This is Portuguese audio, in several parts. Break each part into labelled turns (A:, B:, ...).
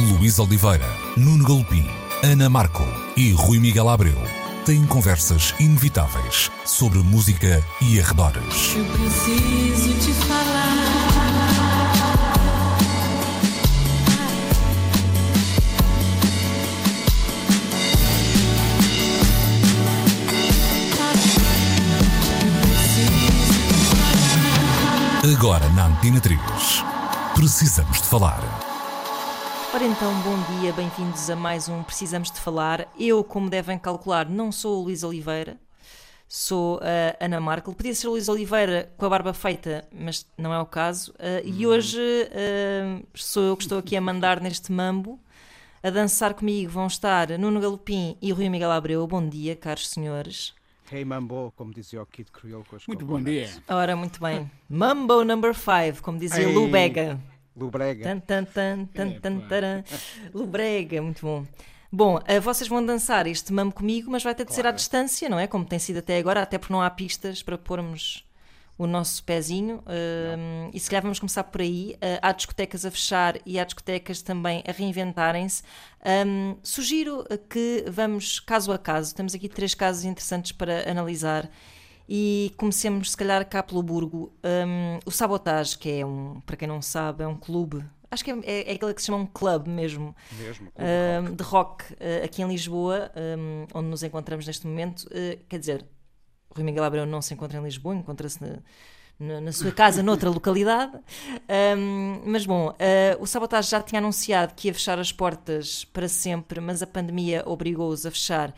A: Luís Oliveira, Nuno Galopim, Ana Marco e Rui Miguel Abreu têm conversas inevitáveis sobre música e arredores.
B: Eu preciso te falar.
A: Agora na Antena 3. Precisamos de falar.
C: Ora então, bom dia, bem-vindos a mais um Precisamos de Falar. Eu, como devem calcular, não sou o Luís Oliveira, sou a Ana Markel. Podia ser o Luís Oliveira com a barba feita, mas não é o caso. Uh, e hoje uh, sou eu que estou aqui a mandar neste mambo. A dançar comigo vão estar Nuno Galopim e Rui Miguel Abreu. Bom dia, caros senhores.
D: Hey Mambo, como dizia o Kid Creole com as
E: Muito bom dia.
C: Ora, muito bem. Mambo number 5, como dizia
D: Ei.
C: Lu Bega.
D: Lubrega.
C: Tan, tan, tan, tan,
E: É,
C: tan, taran. Lubrega, muito bom. Bom, eh, vocês vão dançar este mamo comigo, mas vai ter de ser à distância, não é? Como tem sido até agora, até porque não há pistas para pormos o nosso pezinho. hum, e se calhar vamos começar por aí. Eh, há discotecas a fechar e há discotecas também a reinventarem-se. Hum, sugiro que vamos caso a caso. Temos aqui três casos interessantes para analisar. E comecemos, se calhar, cá pelo Burgo. Um, o Sabotage, que é um, para quem não sabe, é um clube. Acho que é, é, é aquele que se chama um club mesmo.
D: Mesmo.
C: um, de rock uh, aqui em Lisboa, um, onde nos encontramos neste momento. Uh, quer dizer, o Rui Miguel Abreu não se encontra em Lisboa, encontra-se na, na, na sua casa, noutra localidade. Um, mas bom, uh, o Sabotage já tinha anunciado que ia fechar as portas para sempre, mas a pandemia obrigou-os a fechar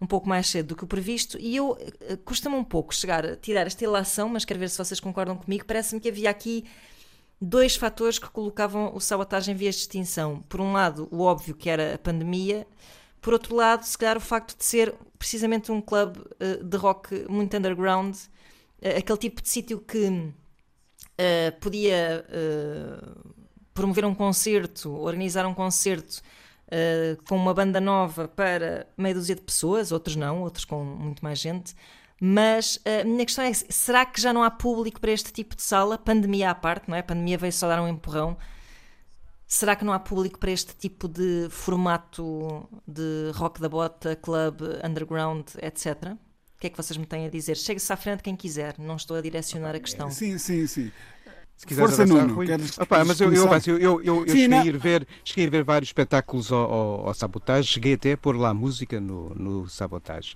C: um pouco mais cedo do que o previsto. E eu uh, custa-me um pouco chegar a tirar esta ilação, mas quero ver se vocês concordam comigo. Parece-me que havia aqui dois fatores que colocavam o sabotagem em vias de extinção. Por um lado, o óbvio que era a pandemia, por outro lado, se calhar o facto de ser precisamente um clube eh, de rock muito underground, eh, aquele tipo de sítio que eh, podia eh, promover um concerto, organizar um concerto eh, com uma banda nova para meia dúzia de pessoas, outros não, outros com muito mais gente. Mas a minha questão é: será que já não há público para este tipo de sala? Pandemia à parte, não é? A pandemia veio só dar um empurrão. Será que não há público para este tipo de formato de rock da bota, club, underground, etc? O que é que vocês me têm a dizer? Chega-se à frente quem quiser, não estou a direcionar a questão.
E: Sim, sim, sim. Força, Nuno,
D: Rui.
E: queres-
D: Opa, mas eu, eu, eu, eu, eu,
E: Sim,
D: cheguei, a ir ver, cheguei a ver vários espetáculos ao, ao, ao Sabotage, cheguei até a pôr lá música no, no Sabotage.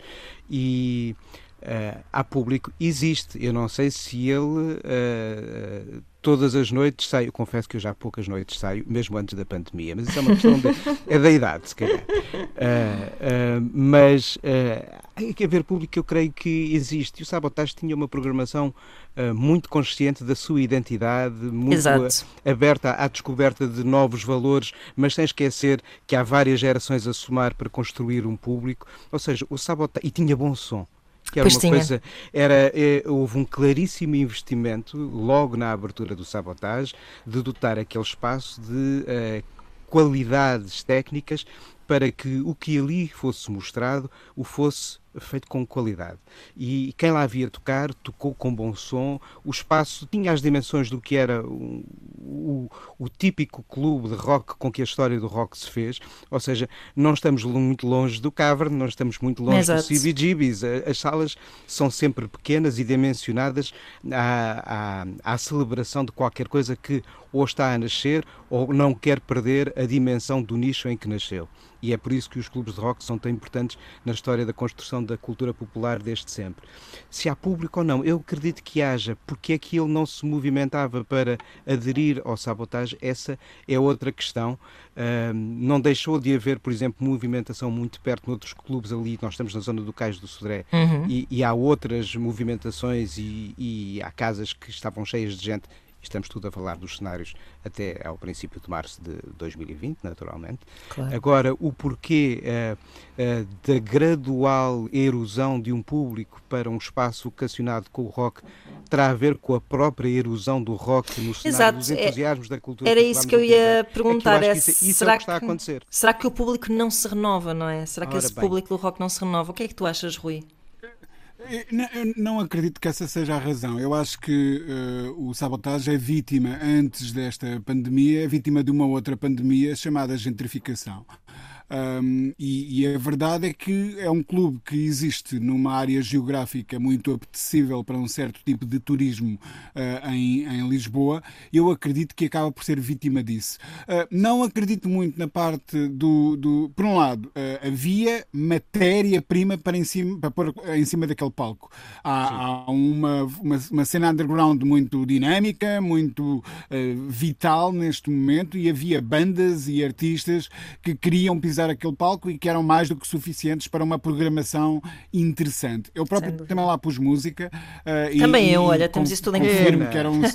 D: E eh, há público, existe, eu não sei se ele eh, todas as noites sai, eu confesso que eu já há poucas noites saio, mesmo antes da pandemia, mas isso é uma questão de, é da idade, se calhar. Eh, eh, mas eh, há que haver público, eu creio que existe. E o Sabotage tinha uma programação eh, muito consciente da sua identidade, muito
C: Exato.
D: aberta à descoberta de novos valores, mas sem esquecer que há várias gerações a somar para construir um público. Ou seja, o Sabotage. E tinha bom som. Que era
C: Pois
D: uma
C: tinha.
D: coisa. Era, eh, houve um claríssimo investimento, logo na abertura do Sabotage, de dotar aquele espaço de eh, qualidades técnicas para que o que ali fosse mostrado o fosse feito com qualidade. E quem lá via tocar, tocou com bom som, o espaço tinha as dimensões do que era o, o, o típico clube de rock com que a história do rock se fez, ou seja, não estamos muito longe do Cavern, não estamos muito longe
C: Exato.
D: do CBGBs. As salas são sempre pequenas e dimensionadas à, à, à celebração de qualquer coisa que ou está a nascer ou não quer perder a dimensão do nicho em que nasceu. E é por isso que os clubes de rock são tão importantes na história da construção da cultura popular desde sempre. Se há público ou não, eu acredito que haja. Porque é que ele não se movimentava para aderir ao sabotagem? Essa é outra questão. Ahm, não deixou de haver, por exemplo, movimentação muito perto noutros clubes ali. Nós estamos na zona do Cais do Sodré
C: Uhum.
D: e, e há outras movimentações e, e há casas que estavam cheias de gente. Estamos tudo a falar dos cenários até ao princípio de março de 2020, naturalmente.
C: Claro.
D: Agora, o porquê eh, eh, da gradual erosão de um público para um espaço ocasionado com o rock terá a ver com a própria erosão do rock no cenário
C: Exato,
D: dos
C: é-
D: entusiasmos da cultura
C: Era isso que eu ia.
D: É eu
C: perguntar. é
D: que isso, isso é
C: será
D: o que está a acontecer.
C: Será que o público não se renova, não é? Será que
D: Ora
C: esse
D: bem.
C: público do rock não se renova? O que é que tu achas, Rui?
E: Eu não acredito que essa seja a razão. Eu acho que uh, o sabotagem é vítima, antes desta pandemia, é vítima de uma outra pandemia chamada gentrificação. Um, e, e, a verdade é que é um clube que existe numa área geográfica muito apetecível para um certo tipo de turismo uh, em, em, Lisboa. Eu acredito que acaba por ser vítima disso. Uh, não acredito muito na parte do. do por um lado, uh, havia matéria-prima para, em cima, para pôr em cima daquele palco. Há, há uma, uma, uma, cena underground muito dinâmica, muito vital neste momento, e havia bandas e artistas que queriam pisar utilizar aquele palco e que eram mais do que suficientes para uma programação interessante. Eu próprio também lá pus música.
C: Uh, também e, eu, olha, temos isso tudo em
E: confirmo que era um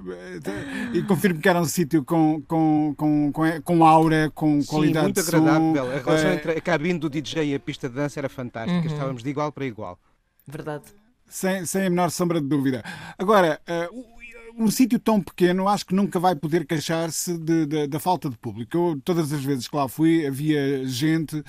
E: e confirmo que era um sítio com, com, com, com, com aura, com
D: Sim,
E: qualidade
D: muito agradável. A relação uh, entre a cabine do DJ e a pista de dança era fantástica. Uhum. Estávamos de igual para igual.
C: Verdade.
E: Sem, sem a menor sombra de dúvida. Agora, uh, um sítio tão pequeno acho que nunca vai poder queixar-se da falta de público. Eu, todas as vezes que lá fui havia gente uh,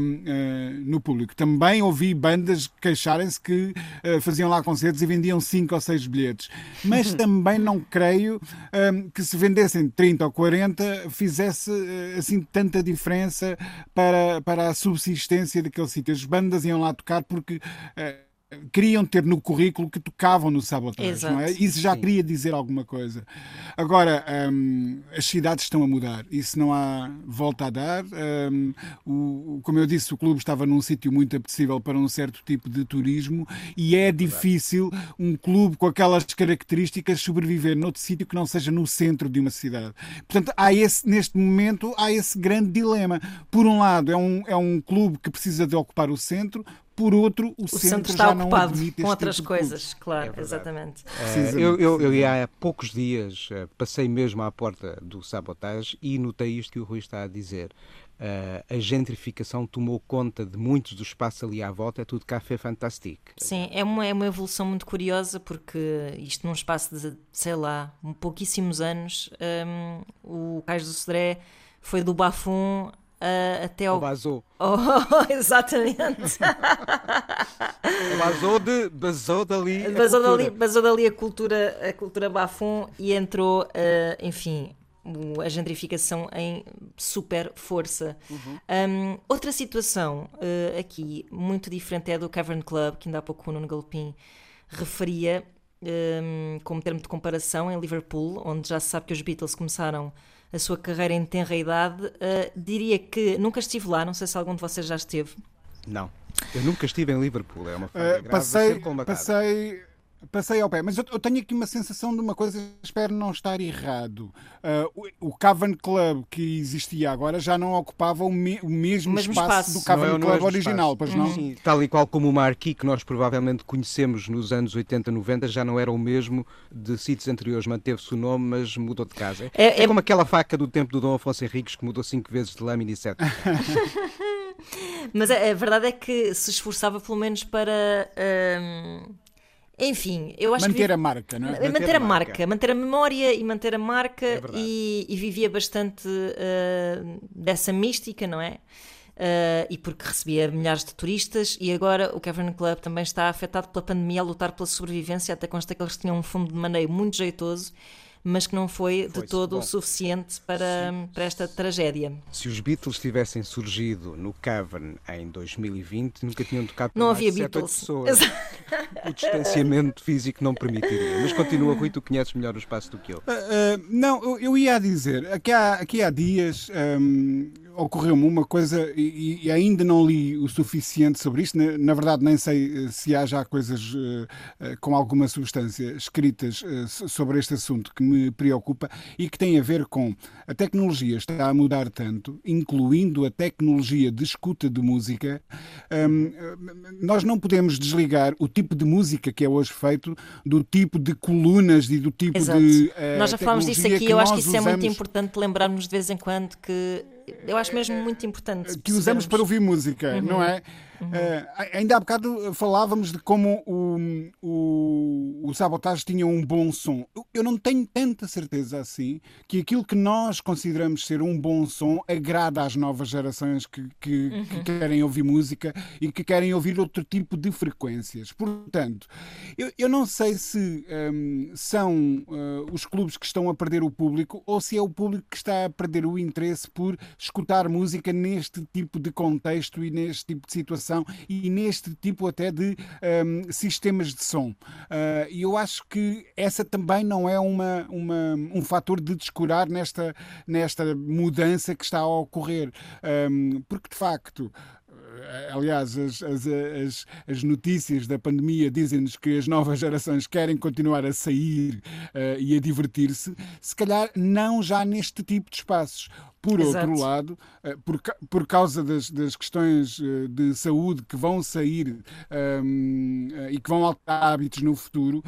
E: hum, no público. Também ouvi bandas queixarem-se que uh, faziam lá concertos e vendiam 5 ou 6 bilhetes. Mas também não creio um, que se vendessem 30 ou 40 fizesse uh, assim tanta diferença para, para a subsistência daquele sítio. As bandas iam lá tocar porque queriam ter no currículo que tocavam no sabotagem, não é? Isso já Sim. queria dizer alguma coisa. Agora, um, as cidades estão a mudar, isso não há volta a dar. Um, o, como eu disse, o clube estava num sítio muito apetecível para um certo tipo de turismo e é difícil um clube com aquelas características sobreviver noutro sítio que não seja no centro de uma cidade. Portanto, há esse, neste momento, há esse grande dilema. Por um lado, é um, é um clube que precisa de ocupar o centro, por outro, o, o centro, centro
C: está
E: ocupado
C: com outras tipo coisas, claro, é exatamente.
D: Uh, eu, eu, eu, há poucos dias uh, passei mesmo à porta do Sabotage e notei isto que o Rui está a dizer. Uh, a gentrificação tomou conta de muitos do espaço ali à volta, é tudo café fantástico.
C: Sim, é uma, é uma evolução muito curiosa porque isto num espaço de, sei lá, pouquíssimos anos, um, o Cais do Cedré foi do Bafum uh, até ao.
D: Basou.
C: Oh, exatamente.
D: basou, de, basou dali.
C: Basou dali, basou dali a cultura, a cultura bafum e entrou, uh, enfim, a gentrificação em super força. Uhum. Um, outra situação uh, aqui, muito diferente, é do Cavern Club, que ainda há pouco o Nuno Galopim referia um, como termo de comparação em Liverpool, onde já se sabe que os Beatles começaram a sua carreira em tenra idade. Uh, diria que nunca estive lá, não sei se algum de vocês já esteve.
D: Não, eu nunca estive em Liverpool, é uma
E: uh, passei, passei Passei ao pé, mas eu, eu, tenho aqui uma sensação de uma coisa, espero não estar errado. Uh, o, o Cavern Club que existia agora já não ocupava o, me, o, mesmo, o mesmo, espaço, espaço. do Cavern é Club original, pois não? Sim,
D: tal e qual como o Marquis que nós provavelmente conhecemos nos anos 80, 90, já não era o mesmo de sítios anteriores. Manteve-se o nome, mas mudou de casa. É, é, é, como aquela faca do tempo do Dom Afonso Henriques que mudou cinco vezes de lâmina e sete.
C: mas a, a, verdade é que se esforçava pelo menos para. Um enfim, eu acho
E: manter
C: que.
E: a marca, não é?
C: Manter, manter a, marca. marca. manter a memória e manter a marca é e, e, vivia bastante uh, dessa mística, não é? Uh, e porque recebia milhares de turistas e agora o Cavern Club também está afetado pela pandemia a lutar pela sobrevivência, até consta que eles tinham um fundo de maneio muito jeitoso mas que não foi, foi de todo o suficiente para, para esta tragédia.
D: Se os Beatles tivessem surgido no Cavern em 2020, nunca tinham tocado
C: Não havia Beatles.
D: pessoas. o distanciamento físico não permitiria. Mas continua, Rui, tu conheces melhor o espaço do que eu. Uh,
E: uh, não, eu, eu, ia dizer, aqui há, aqui há dias. Um, ocorreu-me uma coisa e, e, ainda não li o suficiente sobre isto. Na, na verdade, nem sei eh, se há já coisas uh, uh, com alguma substância escritas uh, sobre este assunto que me preocupa e que tem a ver com a tecnologia está a mudar tanto, incluindo a tecnologia de escuta de música. Um, nós não podemos desligar o tipo de música que é hoje feito do tipo de colunas e do tipo
C: Exato.
E: de.
C: nós já falámos disso aqui, eu acho que isso usamos... é muito importante lembrarmos de vez em quando que eu acho mesmo muito importante.
E: Que usamos para ouvir música, uhum. não é? Uhum. Uh, ainda há bocado falávamos de como o, o, o Sabotage tinha um bom som. Eu não tenho tanta certeza assim que aquilo que nós consideramos ser um bom som agrada às novas gerações que, que, uhum. que querem ouvir música e que querem ouvir outro tipo de frequências. Portanto, eu, eu não sei se um, são uh, os clubes que estão a perder o público ou se é o público que está a perder o interesse por escutar música neste tipo de contexto e neste tipo de situação e neste tipo até de um, sistemas de som. Uh, e eu acho que essa também não é uma, uma, um fator de descurar nesta, nesta mudança que está a ocorrer. Um, porque, de facto, aliás, as, as, as, as, notícias da pandemia dizem-nos que as novas gerações querem continuar a sair uh, e a divertir-se, se calhar não já neste tipo de espaços. Por Exato. outro lado, eh, por, por causa das, das, questões eh, de saúde que vão sair um, ehm, eh, e que vão alterar hábitos no futuro,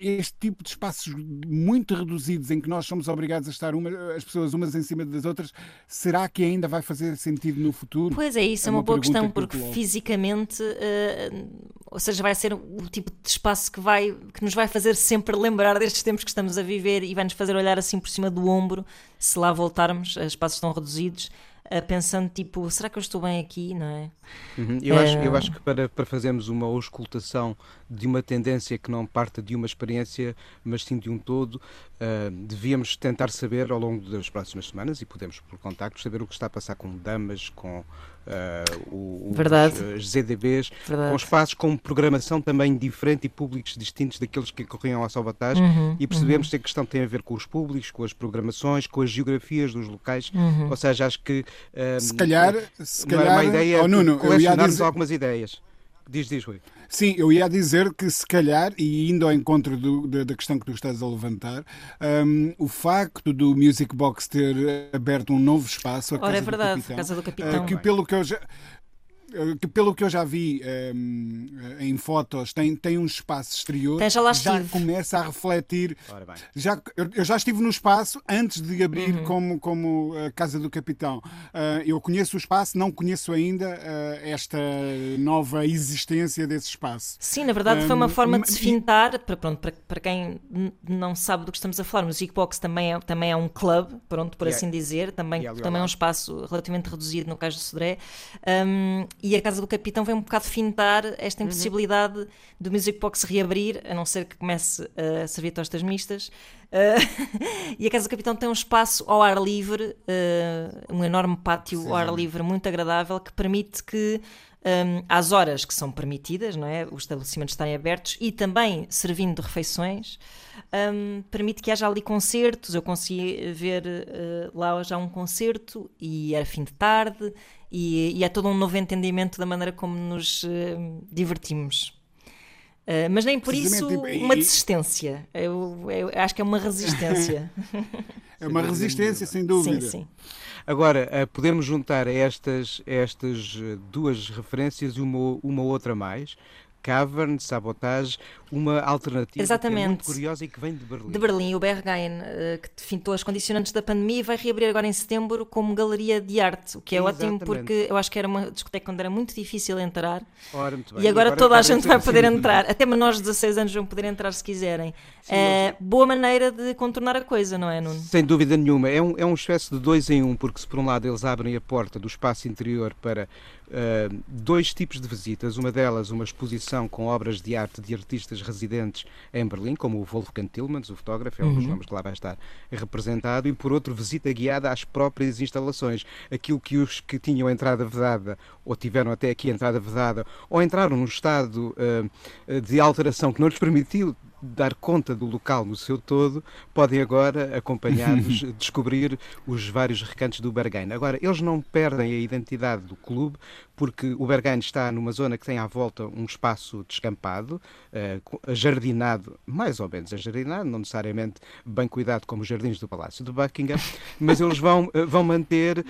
E: este tipo de espaços muito reduzidos em que nós somos obrigados a estar uma, as pessoas umas em cima das outras, será que ainda vai fazer sentido no futuro?
C: Pois é, isso é, é uma, uma boa questão, que porque fisicamente, uh, ou seja, vai ser o tipo de espaço que, vai, que nos vai fazer sempre lembrar destes tempos que estamos a viver e vai nos fazer olhar assim por cima do ombro se lá voltarmos, os espaços estão reduzidos, uh, pensando tipo, será que eu estou bem aqui, não é?
D: Uhum. Eu, acho, eu acho que para, para fazermos uma auscultação de uma tendência que não parta de uma experiência, mas sim de um todo, uh, devíamos tentar saber ao longo das próximas semanas, e podemos por contactos, saber o que está a passar com damas, com uh, o,
C: Verdade.
D: os ZDBs, Verdade. com espaços com programação também diferente e públicos distintos daqueles que corriam à Salvatagem uhum, e percebemos uhum. que a questão tem a ver com os públicos, com as programações, com as geografias dos locais, uhum. ou seja, acho que
E: um, se calhar, se calhar
D: uma ideia oh, Nuno, colecionarmos dizer... algumas ideias. Diz, diz, Rui.
E: Sim, eu ia dizer que se calhar, e indo ao encontro do, da, da, questão que tu estás a levantar, um, o facto do Music Box ter aberto um novo espaço, a
C: Ora,
E: Casa
C: é verdade,
E: do Capitão,
C: Casa do Capitão.
E: Uh, que pelo que eu já que pelo que eu já vi um, eh, em fotos, tem, tem um espaço exterior.
C: Já lá
E: já começa a refletir. Já, eu, eu, já estive no espaço antes de abrir uhum. como, como a Casa do Capitão. Uh, eu conheço o espaço, não conheço ainda uh, esta nova existência desse espaço.
C: Sim, na verdade um, foi uma forma de se fintar, para, pronto, para, para quem não sabe do que estamos a falar, o Music Box também é, também é um club, pronto, por yeah. assim dizer, também, yeah, também é um espaço relativamente reduzido no caso do Sodré. Um, e a Casa do Capitão vem um bocado fintar esta uhum. impossibilidade uhum. do Music Box reabrir, a não ser que comece a servir tostas mistas. Uh, e a Casa do Capitão tem um espaço ao ar livre, uh, um enorme pátio Sim. ao ar livre muito agradável que permite que um, às horas que são permitidas, não é? os estabelecimentos estarem abertos e também servindo de refeições, um, permite que haja ali concertos. Eu consegui ver uh, lá já um concerto e era fim de tarde e, e é todo um novo entendimento da maneira como nos uh, divertimos. Uh, mas nem por isso uma desistência. Eu, eu, acho que é uma resistência.
E: é uma resistência, sem dúvida.
C: Sim, sim.
D: Agora, uh, podemos juntar estas, estas duas referências uma, uma outra mais, Cavern, Sabotage, uma alternativa
C: Exatamente.
D: é muito curiosa e que vem de Berlim.
C: De Berlim, o Berghain, uh, que defintou as condicionantes da pandemia, vai reabrir agora em setembro como galeria de arte, o que é Exatamente. ótimo porque eu acho que era uma discoteca onde era muito difícil entrar Ora, muito e agora, agora toda a gente vai poder entrar, até menores de 16 anos vão poder entrar se quiserem. Sim, é boa maneira de contornar a coisa, não é, Nuno?
D: Sem dúvida nenhuma. É um, é um espécie de dois em um, porque se por um lado eles abrem a porta do espaço interior para uh, dois tipos de visitas, uma delas uma exposição com obras de arte de artistas residentes em Berlim, como o Wolfgang Tillmans, o fotógrafo, é um dos uhum. nomes que lá vai estar representado, e por outro, visita guiada às próprias instalações. Aquilo que os que tinham entrada vedada, ou tiveram até aqui entrada vedada, ou entraram num estado uh, de alteração que não lhes permitiu dar conta do local no seu todo, podem agora acompanhar-nos, descobrir os vários recantos do Berghain. Agora, eles não perdem a identidade do clube, porque o Berghain está numa zona que tem à volta um espaço descampado, uh, jardinado, mais ou menos jardinado, não necessariamente bem cuidado como os jardins do Palácio de Buckingham, mas eles vão, uh, vão manter uh,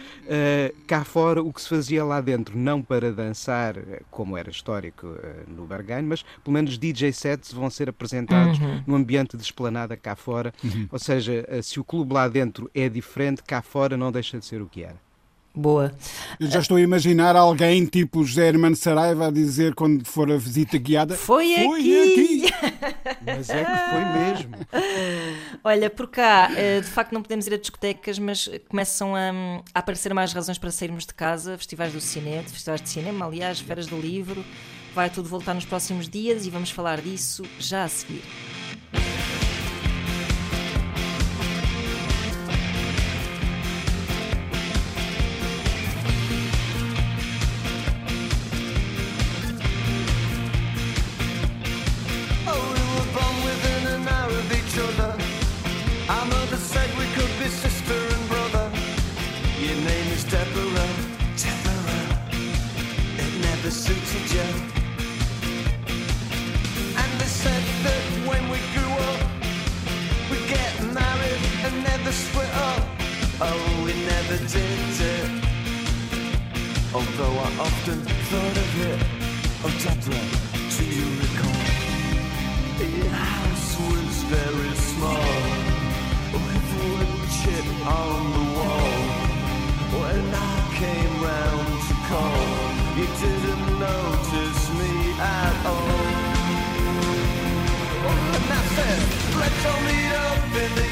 D: cá fora o que se fazia lá dentro, não para dançar, como era histórico no Berghain, mas pelo menos DJ sets vão ser apresentados uhum. num ambiente de esplanada cá fora, uhum. ou seja, se o clube lá dentro é diferente, cá fora não deixa de ser o que era.
C: Boa.
E: Eu já estou a imaginar alguém tipo José Hermano Saraiva a dizer quando for a visita guiada.
C: Foi,
E: Foi
C: aqui!
D: Mas é que foi mesmo.
C: Olha, por cá, eh, de facto não podemos ir a discotecas, mas começam a, a aparecer mais razões para sairmos de casa, festivais do cinema, festivais de cinema, aliás, feiras do livro. Vai tudo voltar nos próximos dias e vamos falar disso já a seguir.
F: It. Although I often thought of it. Oh, Deborah, do you recall? The house was very small With wood chip on the wall When I came round to call You didn't notice me at all oh, And I said, let's all meet up in the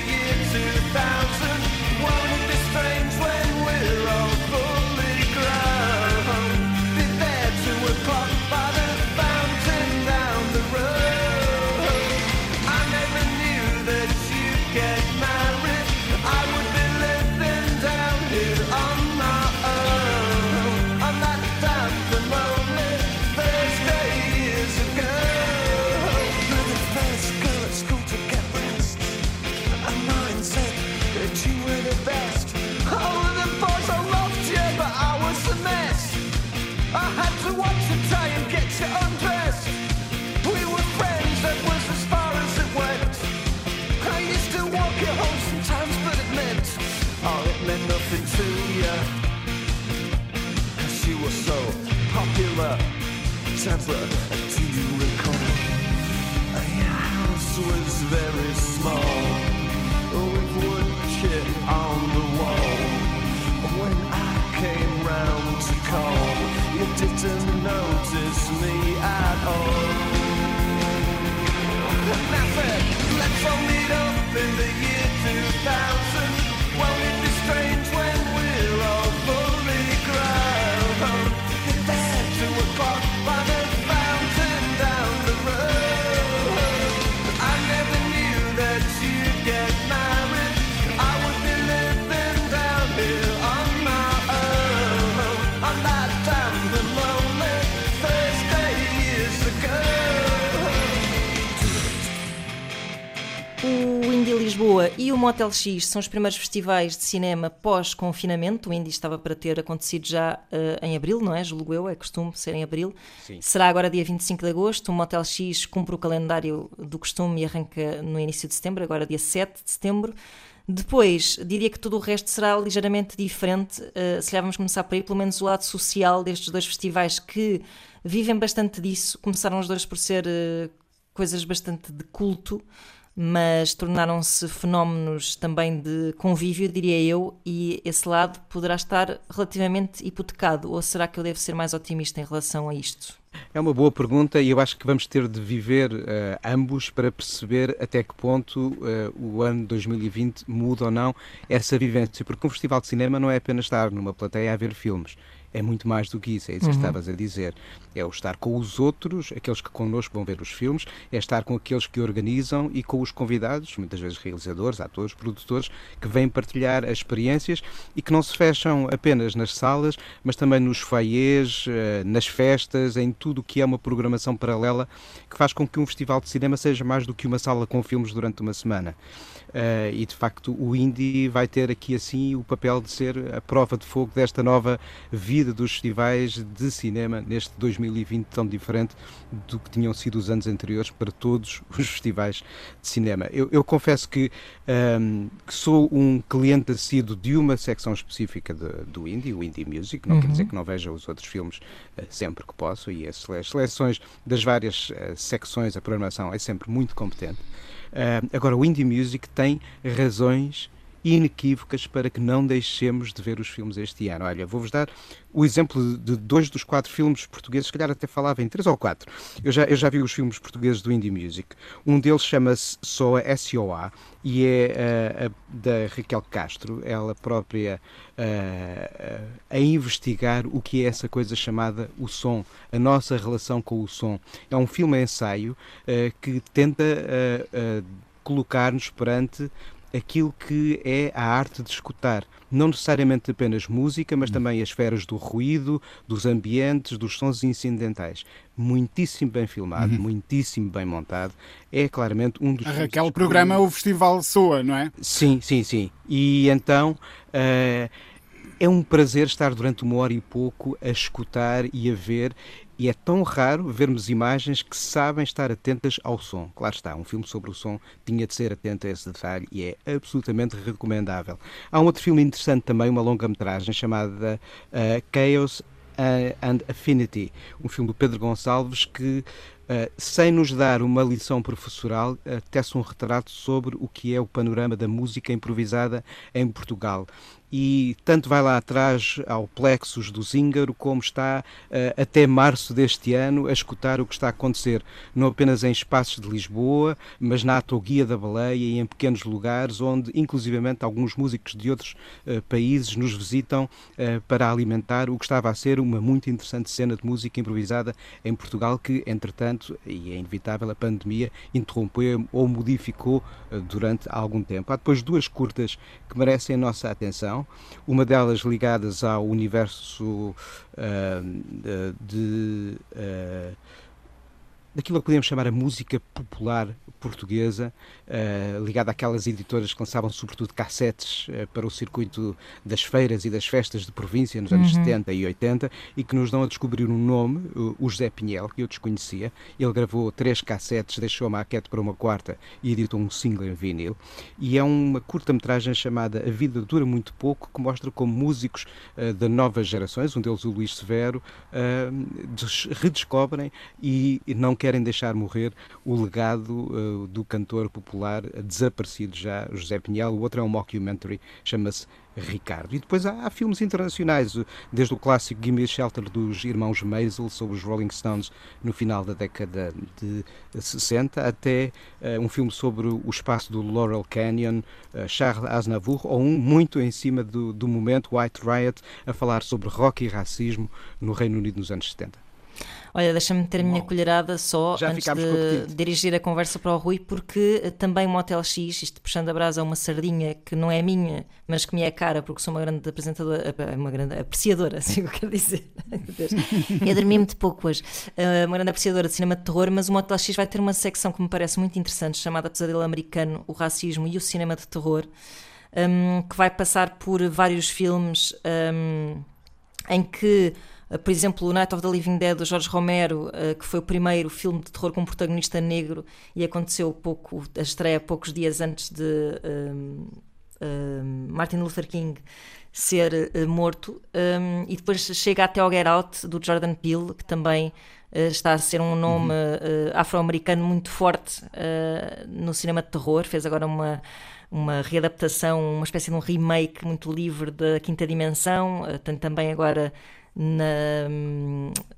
F: Deborah, do you recall? Your house was very small With wood chip on the wall. When I came round to call You didn't notice me at all. Said, let's all meet up in the year 2000
C: o Motel X são os primeiros festivais de cinema pós-confinamento. O Indie estava para ter acontecido já eh, em abril, não é? Julgo eu, é costume ser em abril.
D: Sim.
C: Será agora dia 25 de agosto. O Motel X cumpre o calendário do costume e arranca no início de setembro, agora dia 7 de setembro. Depois, diria que tudo o resto será ligeiramente diferente. eh, se calhar vamos começar por aí, pelo menos o lado social destes dois festivais que vivem bastante disso. Começaram os dois por ser eh, coisas bastante de culto, mas tornaram-se fenómenos também de convívio, diria eu, e esse lado poderá estar relativamente hipotecado. Ou será que eu devo ser mais otimista em relação a isto?
D: É uma boa pergunta e eu acho que vamos ter de viver eh, ambos para perceber até que ponto eh, o ano 2020 muda ou não essa vivência. Porque um festival de cinema não é apenas estar numa plateia a ver filmes. É muito mais do que isso, é isso que estavas a dizer. É o estar com os outros, aqueles que connosco vão ver os filmes, é estar com aqueles que organizam e com os convidados, muitas vezes realizadores, atores, produtores, que vêm partilhar as experiências e que não se fecham apenas nas salas, mas também nos foyers, eh, nas festas, em tudo o que é uma programação paralela que faz com que um festival de cinema seja mais do que uma sala com filmes durante uma semana. Uh, e de facto o Indie vai ter aqui assim o papel de ser a prova de fogo desta nova vida dos festivais de cinema neste 2020 tão diferente do que tinham sido os anos anteriores para todos os festivais de cinema. Eu, eu confesso que, um, que, sou um cliente assíduo de uma secção específica de, do Indie, o Indie Music, não uhum. quer dizer que não veja os outros filmes uh, sempre que posso e as seleções das várias uh, secções, a programação é sempre muito competente. Agora, o Indie Music tem razões inequívocas para que não deixemos de ver os filmes este ano. Olha, vou-vos dar o exemplo de dois dos quatro filmes portugueses, se calhar até falava em três ou quatro. Eu já, eu já vi os filmes portugueses do Indie Music. Um deles chama-se SOA, S-O-A, e é uh, da Raquel Castro, ela própria uh, a investigar o que é essa coisa chamada o som, a nossa relação com o som. É um filme-ensaio uh, que tenta colocar-nos perante aquilo que é a arte de escutar. Não necessariamente apenas música, mas também as esferas do ruído, dos ambientes, dos sons incidentais. Muitíssimo bem filmado,
E: Uhum.
D: muitíssimo bem montado. É claramente um dos
E: A Raquel
D: que-
E: programa o Festival Soa, não é?
D: Sim, sim, sim. E então eh, é um prazer estar durante uma hora e pouco a escutar e a ver. E é tão raro vermos imagens que sabem estar atentas ao som. Claro está, um filme sobre o som tinha de ser atento a esse detalhe e é absolutamente recomendável. Há um outro filme interessante também, uma longa-metragem chamada eh, Chaos eh, and Affinity, um filme do Pedro Gonçalves que, eh, sem nos dar uma lição professoral, tece um retrato sobre o que é o panorama da música improvisada em Portugal. E tanto vai lá atrás ao Plexus do Zíngaro, como está eh, até março deste ano a escutar o que está a acontecer, não apenas em espaços de Lisboa, mas na Atoguia da Baleia e em pequenos lugares onde, inclusivamente, alguns músicos de outros eh, países nos visitam para alimentar o que estava a ser uma muito interessante cena de música improvisada em Portugal, que, entretanto, e é inevitável, a pandemia interrompeu ou modificou eh, durante algum tempo. Há depois duas curtas que merecem a nossa atenção, uma delas ligadas ao universo ah, de. ah, daquilo que podemos chamar a música popular portuguesa, eh, ligada àquelas editoras que lançavam sobretudo cassetes eh, para o circuito das feiras e das festas de província nos anos 70 e 80 e que nos dão a descobrir um nome, o- o José Pinhel, que eu desconhecia. Ele gravou três cassetes, deixou a maquete para uma quarta e editou um single em vinil. E é uma curta-metragem chamada A Vida Dura Muito Pouco, que mostra como músicos eh, de novas gerações, um deles o Luís Severo, des- redescobrem e não querem deixar morrer o legado eh, do cantor popular desaparecido já, José Pinhel. O outro é um mockumentary, chama-se Ricardo. E depois há, há filmes internacionais, desde o clássico Gimme Shelter dos irmãos Maisel sobre os Rolling Stones no final da década de 60, até eh, um filme sobre o espaço do Laurel Canyon, eh, Charles Aznavour, ou um muito em cima do, do momento, White Riot, a falar sobre rock e racismo no Reino Unido nos anos 70.
C: Olha, deixa-me ter a minha colherada só antes de dirigir a conversa para o Rui, porque eh, também o Motel X, isto puxando a brasa a uma sardinha que não é minha, mas que me é cara, porque sou uma grande apresentadora, eh, uma grande apreciadora, assim que eu quero dizer. Eu dormi muito pouco hoje. Eh, uma grande apreciadora de cinema de terror, mas o Motel X vai ter uma secção que me parece muito interessante, chamada Pesadelo Americano, o racismo e o cinema de terror, hum, que vai passar por vários filmes. hum, em que, por exemplo, o Night of the Living Dead do Jorge Romero, eh, que foi o primeiro filme de terror com um protagonista negro e aconteceu pouco, a estreia poucos dias antes de um, um, Martin Luther King ser eh, morto, um, e depois chega até ao Get Out do Jordan Peele, que também eh, está a ser um nome eh, afro-americano muito forte eh, no cinema de terror, fez agora uma uma readaptação, uma espécie de um remake muito livre da Quinta Dimensão, eh, tem também agora na,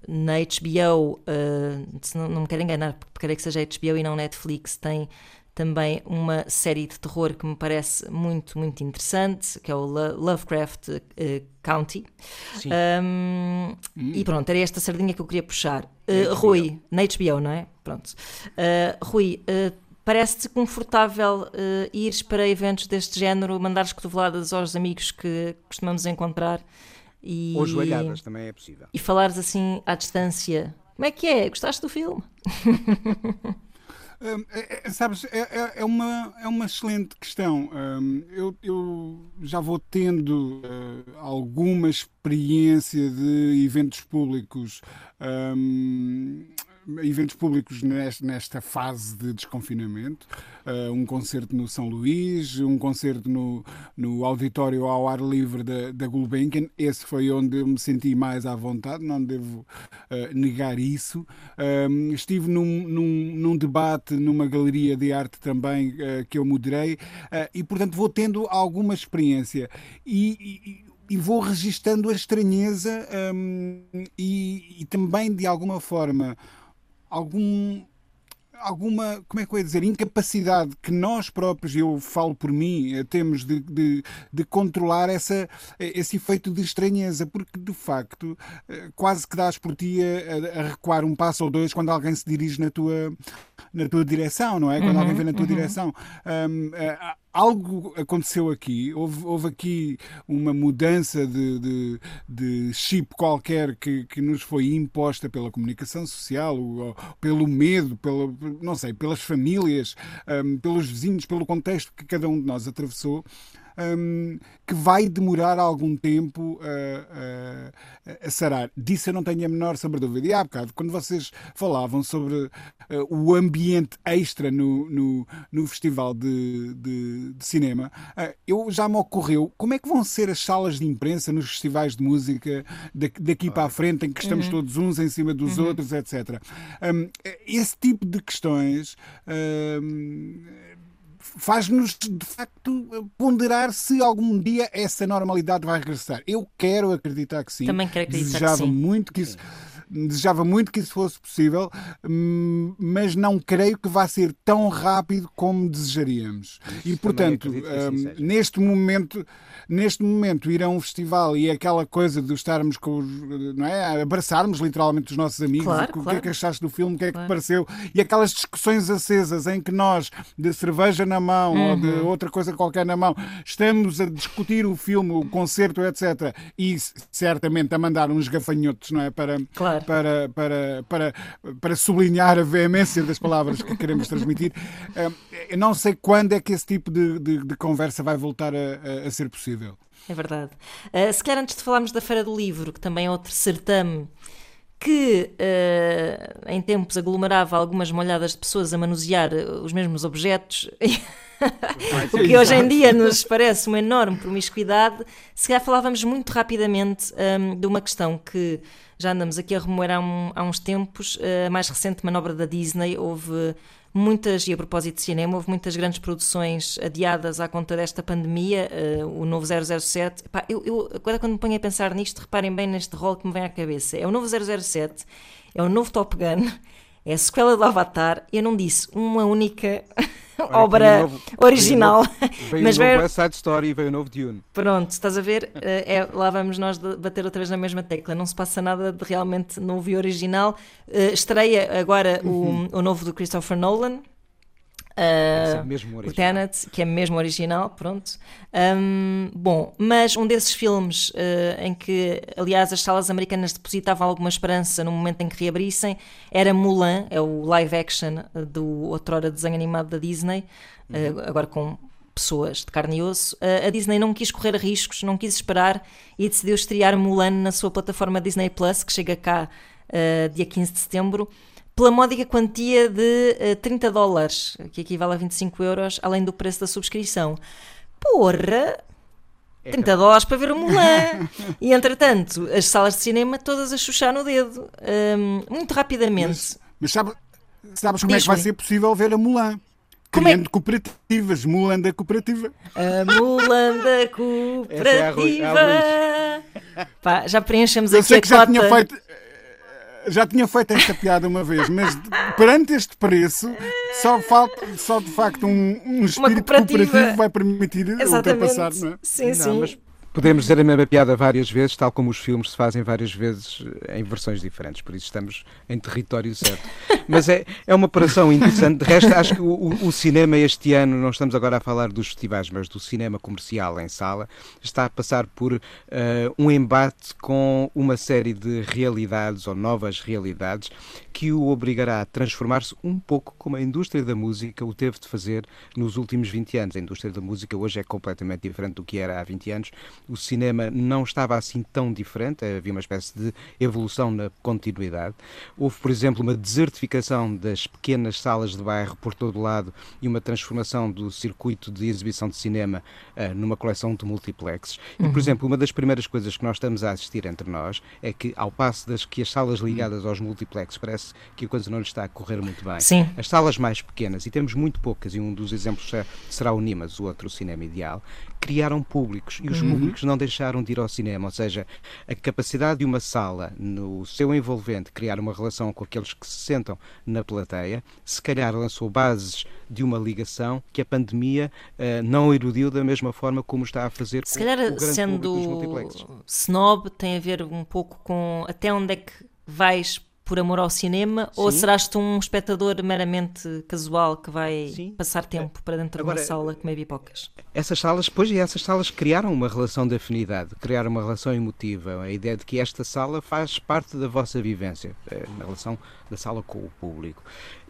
C: na HBO, eh, se não, não me quero enganar, porque creio que seja HBO e não Netflix, tem também uma série de terror que me parece muito, muito interessante, que é o Lo- Lovecraft eh, County.
D: Sim.
C: Um, E pronto, era esta sardinha que eu queria puxar. Uh, Rui, na HBO, não é? Pronto. Uh, Rui, uh, parece-te confortável uh, ires para eventos deste género, mandares cotoveladas aos amigos que costumamos encontrar e,
D: Ou joelhadas também é possível.
C: e falares assim à distância. Como é que é? Gostaste do filme?
E: Hum, é- é- sabes, é, é- é uma, é uma excelente questão. Hum, eu, eu já vou tendo eh, alguma experiência de eventos públicos hum, eventos públicos nesta, fase de desconfinamento. Uh, um concerto no São Luís, um concerto no, no auditório ao ar livre da, da Gulbenkian. Esse foi onde eu me senti mais à vontade, não devo uh, negar isso. Um, estive num, num, num, debate numa galeria de arte também uh, que eu moderei e, portanto, vou tendo alguma experiência. e, e e vou registando a estranheza e, e, também de alguma forma algum alguma, como é que eu ia dizer, incapacidade que nós próprios, eu falo por mim, eh, temos de, de, de, controlar essa, esse efeito de estranheza, porque de facto eh, quase que dás por ti a, a recuar um passo ou dois quando alguém se dirige na tua, na tua direção, não é? Quando uhum, alguém vem na tua uhum. direção. Um, algo aconteceu aqui, houve, houve aqui uma mudança de, de, de chip qualquer que, que, nos foi imposta pela comunicação social, ou, pelo medo, pelo, não sei, pelas famílias, um, pelos vizinhos, pelo contexto que cada um de nós atravessou um, que vai demorar algum tempo a, a, a, sarar. Disso eu não tenho a menor sombra de dúvida. E há bocado, quando vocês falavam sobre uh, o ambiente extra no, no, no Festival de, de, de Cinema, uh, eu já me ocorreu como é que vão ser as salas de imprensa nos festivais de música daqui, daqui para a frente, em que estamos uhum. todos uns em cima dos uhum. outros, etc. Um, esse tipo de questões. Um, faz-nos, de facto, ponderar se algum dia essa normalidade vai regressar. Eu quero acreditar que sim.
C: Também quero acreditar
E: Desejava
C: que sim.
E: muito que isso desejava muito que isso fosse possível, hum, mas não creio que vá ser tão rápido como desejaríamos. E portanto, assim neste momento, neste momento ir a um festival e aquela coisa de estarmos com os, não é, abraçarmos literalmente os nossos amigos,
C: claro,
E: o que é
C: claro.
E: que achaste do filme, o que é
C: claro.
E: que pareceu, e aquelas discussões acesas em que nós, de cerveja na mão uhum. ou de uhum. outra coisa qualquer na mão, estamos a discutir o filme, o concerto, etc. E certamente a mandar uns gafanhotos, não é? Para,
C: claro.
E: Para, para, para, para sublinhar a veemência das palavras que queremos transmitir. Eu não sei quando é que esse tipo de, de, de conversa vai voltar a, a, ser possível.
C: É verdade. Uh, se calhar antes de falarmos da Feira do Livro, que também é outro certame que uh, em tempos aglomerava algumas molhadas de pessoas a manusear os mesmos objetos, o que hoje em dia nos parece uma enorme promiscuidade, se calhar falávamos muito rapidamente um, de uma questão que já andamos aqui a remoer há, um, há uns tempos, a mais recente manobra da Disney, houve muitas, e a propósito de cinema, houve muitas grandes produções adiadas à conta desta pandemia, uh, o novo 007. Epá, eu, eu, agora, quando me ponho a pensar nisto, reparem bem neste rol que me vem à cabeça: é o novo 007, é o novo Top Gun, é a sequela do Avatar. Eu não disse uma única. obra novo, original.
D: Veio, veio mas o. West Side Story e veio o novo Dune.
C: Pronto, estás a ver? Eh, é, lá vamos nós bater outra vez na mesma tecla. Não se passa nada de realmente novo e original. Uh, estreia agora uhum. o, o novo do Christopher Nolan. Uh, o Tenet, que é mesmo original, pronto. Um, bom, mas um desses filmes uh, em que, aliás, as salas americanas depositavam alguma esperança no momento em que reabrissem era Mulan, é o live action do outrora desenho animado da Disney, uh, agora com pessoas de carne e osso. a Disney não quis correr riscos, não quis esperar e decidiu estrear Mulan na sua plataforma Disney Plus, que chega cá dia 15 de setembro pela módica quantia de uh, 30 dólares, que equivale a 25 euros, além do preço da subscrição. Porra! 30 é dólares para ver o Mulan. e entretanto, as salas de cinema todas a chuchar no dedo. Um, muito rapidamente.
E: Mas, mas sabe, sabes como é que vai ser possível ver a Mulan? Criando é? cooperativas, Mulan da cooperativa.
C: A Mulan da cooperativa. É a, Pá, já preenchemos Eu aqui
E: sei
C: a
E: que
C: cota.
E: já tinha feito já tinha feito esta piada uma vez, mas perante este preço, só falta, só de facto um, um espírito cooperativo vai permitir
C: Exatamente.
E: ultrapassar, não é?
C: Sim,
D: não,
C: sim.
D: Mas podemos dizer a mesma piada várias vezes, tal como os filmes se fazem várias vezes em versões diferentes, por isso estamos em território certo. Mas é, é uma operação interessante. De resto, acho que o, o, cinema este ano, não estamos agora a falar dos festivais, mas do cinema comercial em sala, está a passar por uh, um embate com uma série de realidades ou novas realidades que o obrigará a transformar-se um pouco como a indústria da música o teve de fazer nos últimos 20 anos. A indústria da música hoje é completamente diferente do que era há 20 anos. O cinema não estava assim tão diferente, havia uma espécie de evolução na continuidade. Houve, por exemplo, uma desertificação das pequenas salas de bairro por todo o lado e uma transformação do circuito de exibição de cinema uh, numa coleção de multiplexes. E, por exemplo, uma das primeiras coisas que nós estamos a assistir entre nós é que, ao passo das que as salas ligadas aos multiplexes parece que a coisa não lhe está a correr muito bem.
C: Sim.
D: As salas mais pequenas, e temos muito poucas, e um dos exemplos é- será o Nimas, o outro o Cinema Ideal, criaram públicos e os públicos não deixaram de ir ao cinema. Ou seja, a capacidade de uma sala, no seu envolvente, criar uma relação com aqueles que se sentam na plateia, se calhar lançou bases de uma ligação que a pandemia eh, não erudiu da mesma forma como está a fazer
C: Se
D: com
C: calhar,
D: o grande
C: sendo
D: dos multiplexes.
C: snob, tem a ver um pouco com até onde é que vais por amor ao cinema ou
D: Sim.
C: serás tu um espectador meramente casual que vai
D: Sim.
C: passar tempo para dentro de
D: Agora,
C: uma sala comer pipocas?
D: Essas salas, pois, e essas salas criaram uma relação de afinidade, criaram uma relação emotiva, a ideia de que esta sala faz parte da vossa vivência, eh, na relação da sala com o público.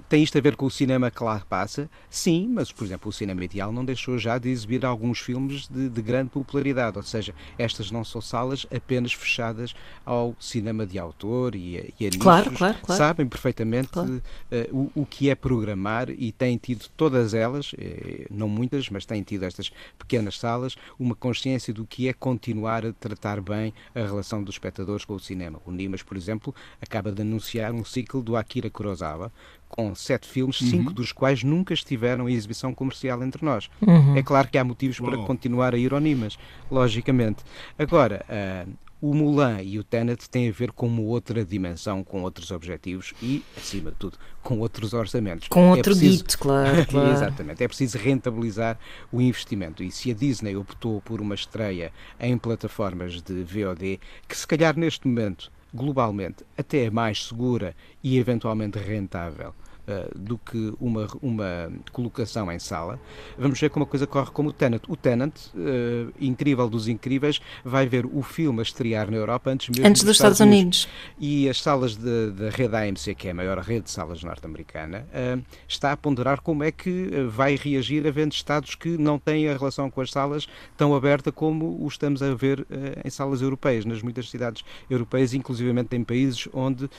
D: Tem isto a ver com o cinema que lá passa? Sim, mas, por exemplo, o cinema ideal não deixou já de exibir alguns filmes de, de grande popularidade, ou seja, estas não são salas apenas fechadas ao cinema de autor e a, e a
C: Claro,
D: nichos.
C: claro, claro.
D: Sabem perfeitamente
C: Claro.
D: eh, o, o que é programar e têm tido todas elas, eh, não muitas, mas têm tido estas pequenas salas, uma consciência do que é continuar a tratar bem a relação dos espectadores com o cinema. O Nimas, por exemplo, acaba de anunciar um ciclo do Akira Kurosawa com sete filmes, cinco dos quais nunca estiveram em exibição comercial entre nós. É claro que há motivos para continuar a ir ao Nimas, logicamente. Agora, ah, o Mulan e o Tenet têm a ver com uma outra dimensão, com outros objetivos e, acima de tudo, com outros orçamentos.
C: Com
D: É
C: outro
D: preciso-
C: guito, claro, claro.
D: Exatamente, é preciso rentabilizar o investimento. E se a Disney optou por uma estreia em plataformas de VOD, que se calhar neste momento, globalmente, até é mais segura e eventualmente rentável. Eh, do que uma, uma colocação em sala. Vamos ver como a coisa corre como o Tenant. O Tenant, eh, incrível dos incríveis, vai ver o filme a estrear na Europa antes mesmo
C: Antes dos Estados Unidos.
D: e as salas da rede AMC, que é a maior rede de salas norte-americana, ah, está a ponderar como é que vai reagir havendo Estados que não têm a relação com as salas tão aberta como o estamos a ver em salas europeias, nas muitas cidades europeias, inclusivamente em países onde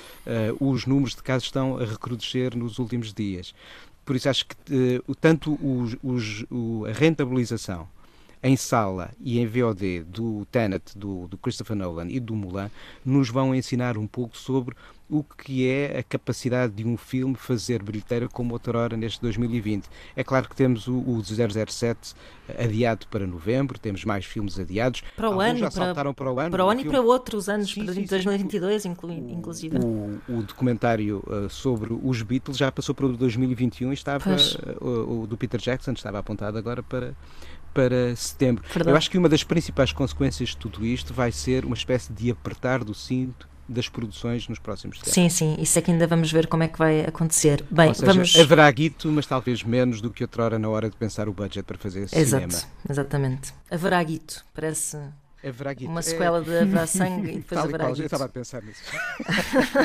D: os números de casos estão a recrudescer nos últimos dias. Por isso acho que eh, tanto os- o- a rentabilização em sala e em VOD do Tenet, do, do Christopher Nolan e do Mulan, nos vão ensinar um pouco sobre o que é a capacidade de um filme fazer bilheteira como outrora neste 2020. É claro que temos o, o 007 adiado para novembro, temos mais filmes adiados.
C: Para o
D: Alguns
C: ano,
D: já
C: para-
D: saltaram para o ano.
C: Para o ano e
D: filme-
C: para outros anos,
D: Sim,
C: para
D: sim, sim.
C: 2022, inclu- inclusive.
D: o, o documentário uh, sobre os Beatles já passou para o 2021 e estava uh, o, o do Peter Jackson estava apontado agora para para setembro.
C: Verdade.
D: Eu acho que uma das principais consequências de tudo isto vai ser uma espécie de apertar do cinto das produções nos próximos tempos.
C: Sim, sim, isso é que ainda vamos ver como é que vai acontecer. Bem,
D: seja,
C: vamos.
D: haverá guito, mas talvez menos do que outrora na hora de pensar o budget para fazer esse
C: Exato,
D: cinema.
C: exatamente. Haverá guito, parece
D: Haverá guito.
C: uma
D: É,
C: sequela de Haverá Sangue e depois
D: tal
C: haverá
D: qual, eu
C: guito.
D: estava a pensar nisso.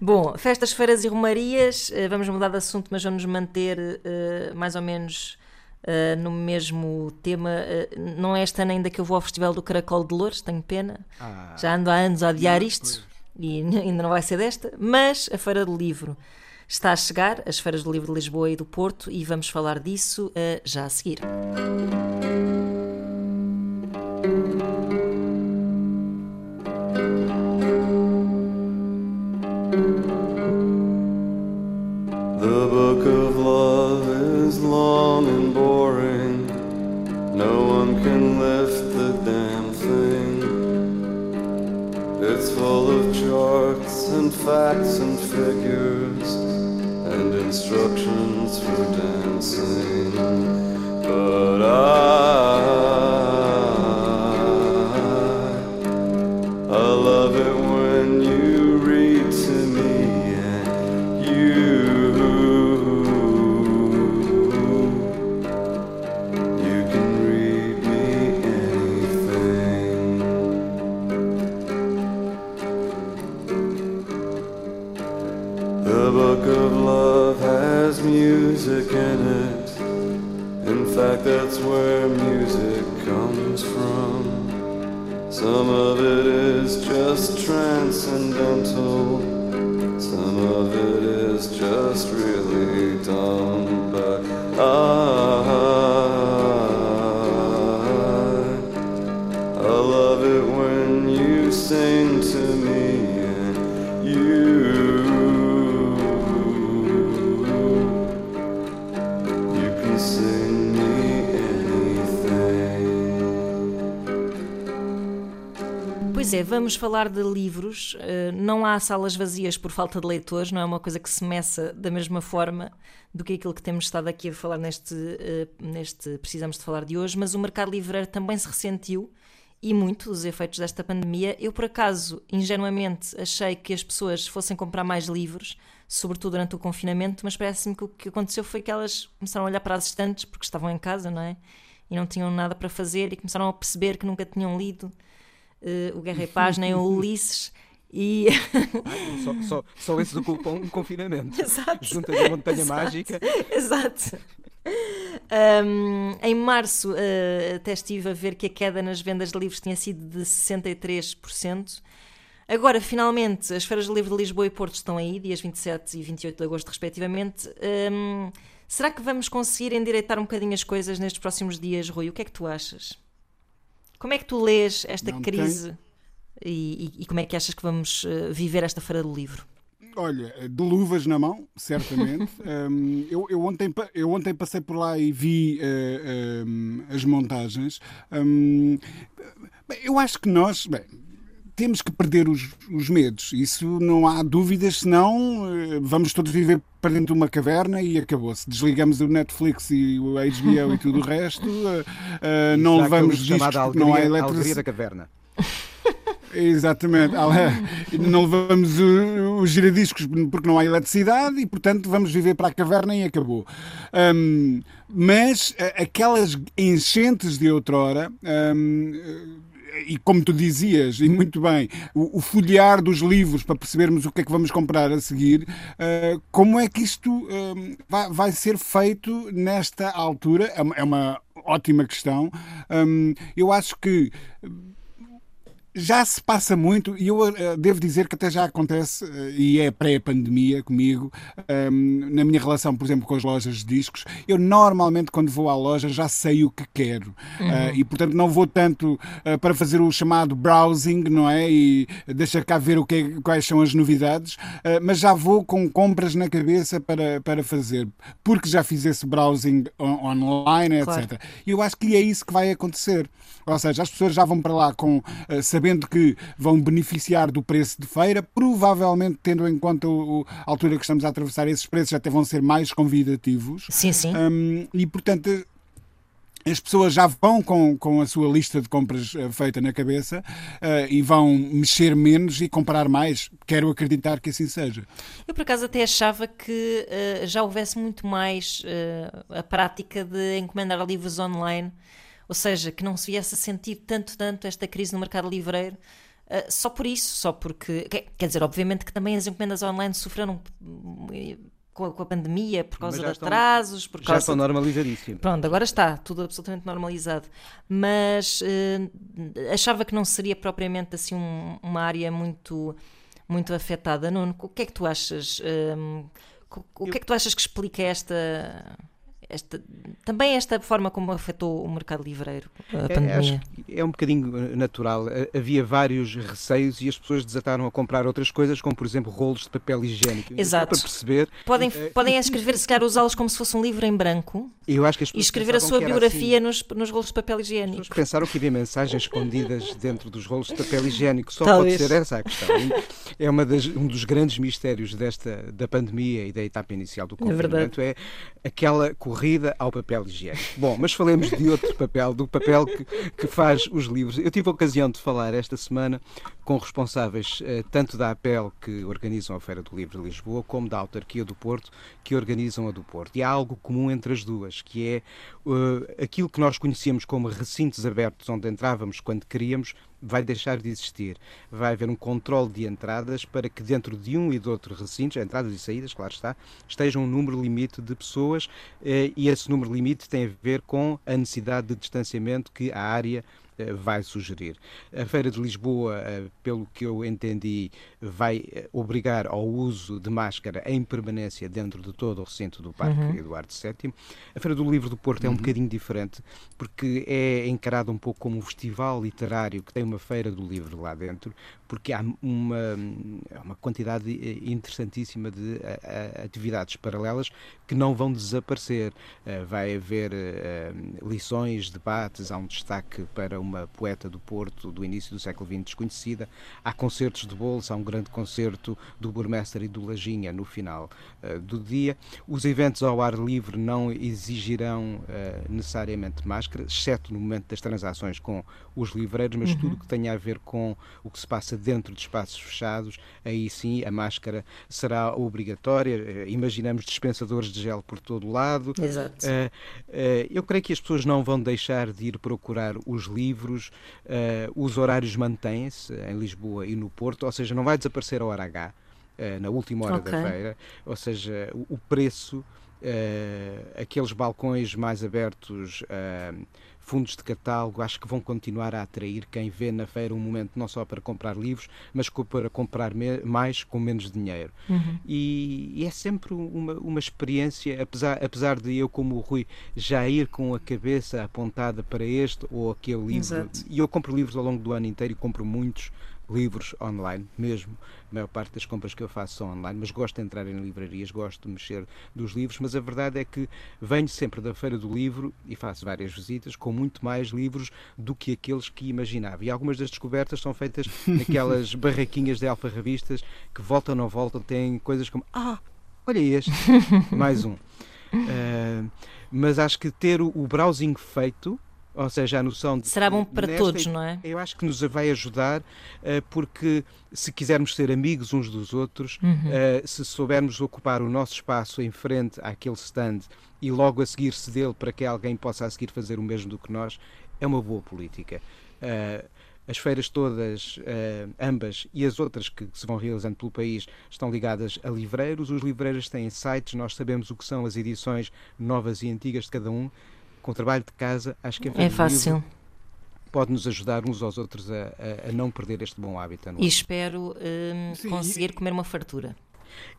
C: Bom, festas, feiras e romarias, eh, vamos mudar de assunto, mas vamos manter eh, mais ou menos eh, no mesmo tema. Eh, não é este ano ainda que eu vou ao Festival do Caracol de Louros, tenho pena.
D: Ah,
C: Já ando há anos a adiar isto e ainda não vai ser desta, mas a Feira do Livro está a chegar, as Feiras do Livro de Lisboa e do Porto, e vamos falar disso eh, já a seguir. Vamos falar de livros. Uh, não há salas vazias por falta de leitores, não é uma coisa que se meça da mesma forma do que aquilo que temos estado aqui a falar neste, uh, neste Precisamos de Falar de hoje, mas o mercado livreiro também se ressentiu e muito dos efeitos desta pandemia. Eu, por acaso, ingenuamente, achei que as pessoas fossem comprar mais livros, sobretudo durante o confinamento, mas parece-me que o que aconteceu foi que elas começaram a olhar para as estantes porque estavam em casa, não é? E não tinham nada para fazer e começaram a perceber que nunca tinham lido eh, o Guerra e Paz nem o Ulisses. E
D: Só, só, só esse ocupam um confinamento.
C: Exato.
D: Junto da Montanha
C: Exato.
D: Mágica.
C: Exato. Um, em março, uh, até estive a ver que a queda nas vendas de livros tinha sido de 63%. Agora, finalmente, as feiras de livro de Lisboa e Porto estão aí, dias 27 e 28 de agosto, respectivamente. Um, será que vamos conseguir endireitar um bocadinho as coisas nestes próximos dias, Rui? O que é que tu achas? Como é que tu lês esta
E: Não
C: crise e, e- e como é que achas que vamos uh, viver esta feira do livro?
E: Olha, de luvas na mão, certamente. Hum, eu, eu ontem, eu ontem passei por lá e vi eh, hum, as montagens. Bem, eu acho que nós. bem, temos que perder os, os medos, isso não há dúvidas, senão eh, vamos todos viver para dentro de uma caverna e acabou-se. Desligamos o Netflix e o HBO e tudo o resto, eh, não
D: é
E: levamos discos não há eletricidade.
D: da Caverna.
E: Exatamente. Não levamos uh, os giradiscos porque não há eletricidade e, portanto, vamos viver para a caverna e acabou. Hum, mas uh, aquelas enchentes de outrora. uh, e como tu dizias, e muito bem, o, o folhear dos livros para percebermos o que é que vamos comprar a seguir, uh, como é que isto hum, vai, vai ser feito nesta altura? É uma, é uma ótima questão. Hum, eu acho que já se passa muito, e eu eh, devo dizer que até já acontece, eh, e é pré-pandemia comigo, ehm, na minha relação, por exemplo, com as lojas de discos. Eu normalmente, quando vou à loja, já sei o que quero. Eh, e, portanto, não vou tanto para fazer o chamado browsing, não é? E deixa cá ver o que é- quais são as novidades, mas já vou com compras na cabeça para, para fazer, porque já fiz esse browsing on- online,
C: Claro.
E: etc. E eu acho que é isso que vai acontecer. Ou seja, as pessoas já vão para lá com, eh, sabendo que vão beneficiar do preço de feira, provavelmente tendo em conta o- a altura que estamos a atravessar, esses preços até vão ser mais convidativos.
C: Sim, sim.
E: Hum, e portanto. As pessoas já vão com, com a sua lista de compras eh, feita na cabeça eh, e vão mexer menos e comprar mais. Quero acreditar que assim seja.
C: Eu por acaso até achava que eh, já houvesse muito mais a prática de encomendar livros online, ou seja, que não se viesse a sentir tanto, tanto esta crise no mercado livreiro. eh, só por isso, só porque. Quer, dizer, obviamente que também as encomendas online sofreram eh, com a, com a pandemia por causa de
D: já estão-
C: atrasos, por
D: Já
C: causa
D: estão normalizadíssimos.
C: Pronto, agora está tudo absolutamente normalizado. Mas eh, achava que não seria propriamente assim um- uma área muito, muito afetada. Nuno, o que é que tu achas? hum, o que é que tu achas que explica esta, esta também esta forma como afetou o mercado livreiro, a
D: É,
C: pandemia?
D: que é um bocadinho eh, natural. Eh, Havia vários receios e as pessoas desataram a comprar outras coisas, como por exemplo rolos de papel higiênico.
C: Exato.
D: Para perceber,
C: Podem,
D: Eh,
C: podem escrever, se calhar, usá-los como se fosse um livro em branco
D: eu acho que as
C: e escrever a sua
D: era
C: biografia
D: assim.
C: nos, nos rolos de papel
D: As
C: higiênico.
D: pessoas pensaram que havia mensagens escondidas dentro dos rolos de papel higiênico. Só
C: Talvez.
D: pode ser essa a questão. É uma das- um dos grandes mistérios desta, da pandemia e da etapa inicial do
C: verdade.
D: confinamento. É, aquela corrida ao papel higiênico. Bom, mas falemos de outro papel, do papel que, que faz os livros. Eu tive a ocasião de falar esta semana com responsáveis eh, tanto da APEL, que organizam a Feira do Livro de Lisboa, como da Autarquia do Porto, que organizam a do Porto. E há algo comum entre as duas, que é eh, aquilo que nós conhecíamos como recintos abertos, onde entrávamos quando queríamos, vai deixar de existir. Vai haver um controle de entradas para que dentro de um e de outro recintos, entradas e saídas, claro está, esteja um número limite de pessoas eh, e esse número limite tem a ver com a necessidade de distanciamento que a área vai sugerir. A Feira de Lisboa, eh, pelo que eu entendi, vai eh, obrigar ao uso de máscara em permanência dentro de todo o recinto do Parque Eduardo VII. A Feira do Livro do Porto é um bocadinho diferente, porque é encarada um pouco como um festival literário que tem uma Feira do Livro lá dentro, porque há uma, uma quantidade eh, interessantíssima de eh, eh, atividades paralelas que não vão desaparecer. Eh, Vai haver eh, lições, debates, há um destaque para uma poeta do Porto do início do século XX desconhecida, há concertos de bolsa, há um grande concerto do Burmestre e do Lajinha no final eh, do dia. Os eventos ao ar livre não exigirão eh, necessariamente máscara, exceto no momento das transações com os livreiros, mas tudo que tenha a ver com o que se passa dentro de espaços fechados, aí sim a máscara será obrigatória. Eh, Imaginamos dispensadores de gel por todo o lado.
C: Exato.
D: Eh, eu creio que as pessoas não vão deixar de ir procurar os livros, eh, os horários mantêm-se em Lisboa e no Porto, ou seja, não vai desaparecer a hora H eh, na última hora da
C: Ok.
D: feira, ou seja, o, preço, eh, aqueles balcões mais abertos, fundos de catálogo, acho que vão continuar a atrair quem vê na feira um momento não só para comprar livros, mas para comprar mais com menos dinheiro. E, e é sempre uma, uma experiência, apesar, apesar de eu, como o Rui, já ir com a cabeça apontada para este ou aquele livro.
C: Exato.
D: E eu compro livros ao longo do ano inteiro e compro muitos livros online, mesmo. A maior parte das compras que eu faço são online, mas gosto de entrar em livrarias, gosto de mexer dos livros, mas a verdade é que venho sempre da Feira do Livro e faço várias visitas com muito mais livros do que aqueles que imaginava. E algumas das descobertas são feitas naquelas barraquinhas de alfarrabistas que voltam ou não voltam, têm coisas como Ah, olha este, mais um. Ah, mas acho que ter o, o browsing feito, ou seja, a noção de.
C: Será bom para
D: nesta
C: todos, não é?
D: eu acho que nos vai ajudar eh, porque se quisermos ser amigos uns dos outros,
C: Uhum.
D: eh, se soubermos ocupar o nosso espaço em frente àquele stand e logo a seguir cedê-lo para que alguém possa a seguir fazer o mesmo do que nós, é uma boa política. Eh, as feiras todas, ambas e as outras que se vão realizando pelo país, estão ligadas a livreiros. Os livreiros têm sites, nós sabemos o que são as edições novas e antigas de cada um. Com o trabalho de casa, acho que
C: É
D: Livro
C: fácil.
D: pode nos ajudar uns aos outros a, a- a não perder este bom hábito anual.
C: E espero hum,
E: Sim,
C: conseguir comer uma fartura.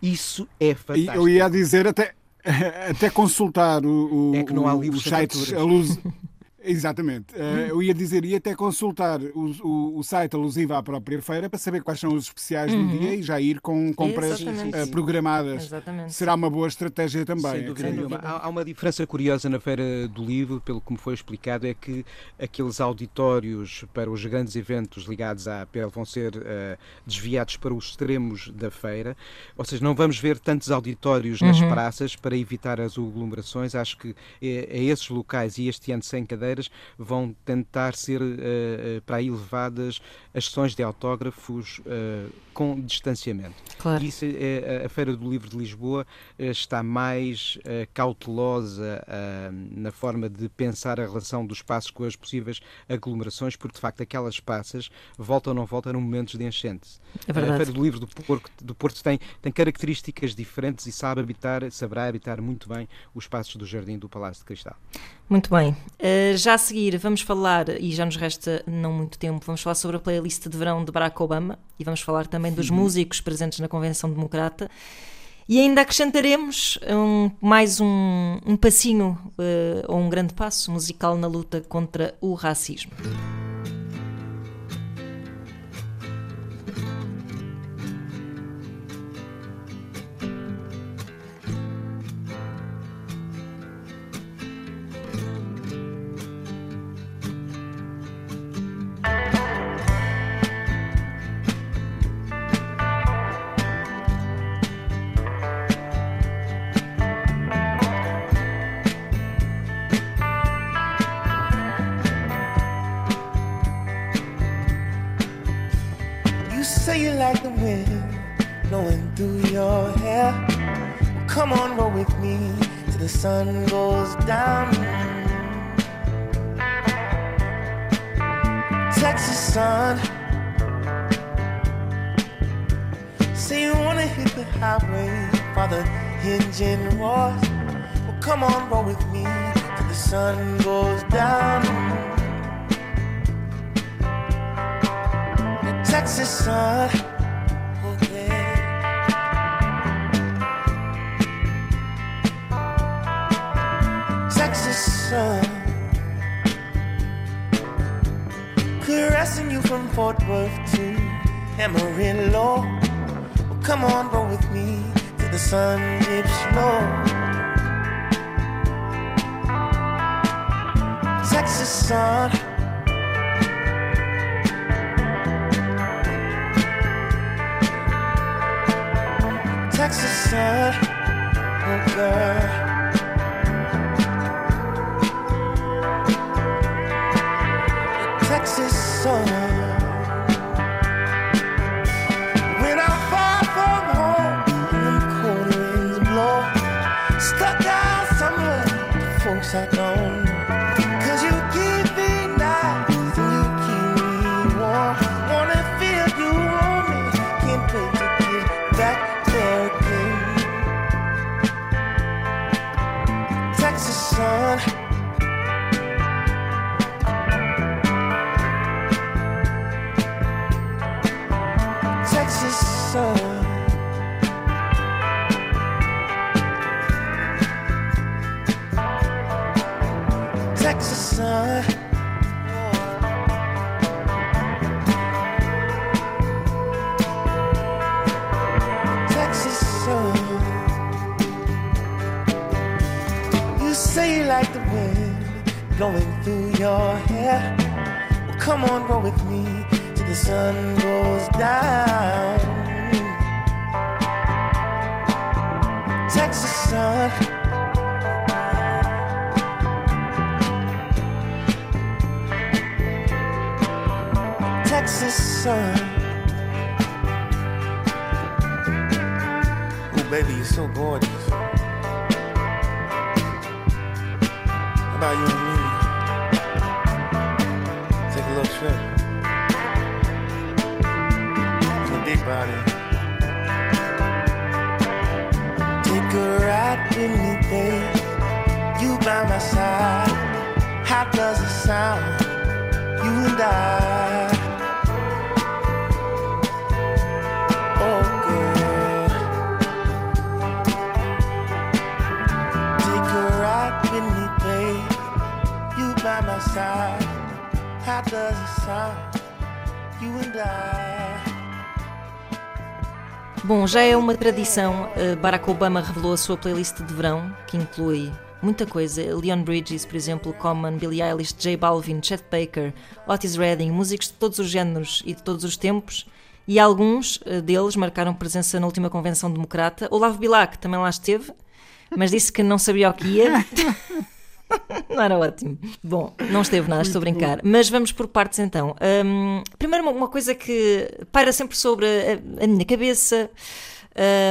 D: Isso é fantástico.
E: eu ia dizer até, até consultar o, o,
D: É que não há
E: o-
D: livros
E: sites. Exatamente. Eh, eu ia dizer, ia até consultar o, o, o site alusivo à própria feira para saber quais são os especiais do dia e já ir com compras
C: Exatamente.
E: eh, programadas.
C: Exatamente.
E: Será uma boa estratégia também.
D: Sem dúvida
C: Sem
D: nenhuma.
C: dúvida.
D: Há, há uma diferença curiosa na Feira do Livro, pelo que me foi explicado, é que aqueles auditórios para os grandes eventos ligados à APL vão ser eh, desviados para os extremos da feira, ou seja, não vamos ver tantos auditórios nas praças para evitar as aglomerações. Acho que é, é esses locais, e este ano sem cadeiras, vão tentar ser eh, para aí levadas as sessões de autógrafos eh, com distanciamento.
C: Claro.
D: Isso é, a Feira do Livro de Lisboa está mais cautelosa na forma de pensar a relação dos espaços com as possíveis aglomerações, porque de facto aquelas passas voltam ou não voltam em momentos de enchente.
C: É
D: A
C: verdade.
D: Feira do Livro do Porto, do Porto tem, tem características diferentes e sabe habitar, saberá habitar muito bem os espaços do Jardim do Palácio de Cristal.
C: Muito bem. Uh, já a seguir vamos falar, e já nos resta não muito tempo, vamos falar sobre a playlist de verão de Barack Obama e vamos falar também dos músicos presentes na Convenção Democrata. E ainda acrescentaremos um- mais um, um passinho uh, ou um grande passo musical na luta contra o racismo.
G: How does it sound? You and I.
C: Bom, já é uma tradição. eh, Barack Obama revelou a sua playlist de verão, que inclui muita coisa. Leon Bridges, por exemplo, Common, Billie Eilish, J Balvin, Chet Baker, Otis Redding, músicos de todos os géneros e de todos os tempos. E alguns eh, deles marcaram presença na última convenção democrata. Olavo Bilac também lá esteve, mas disse que não sabia o que ia. Não era ótimo. Bom, não esteve nada, estou a brincar. Mas vamos por partes então. Hum, primeiro, uma- uma coisa que paira sempre sobre a, a minha cabeça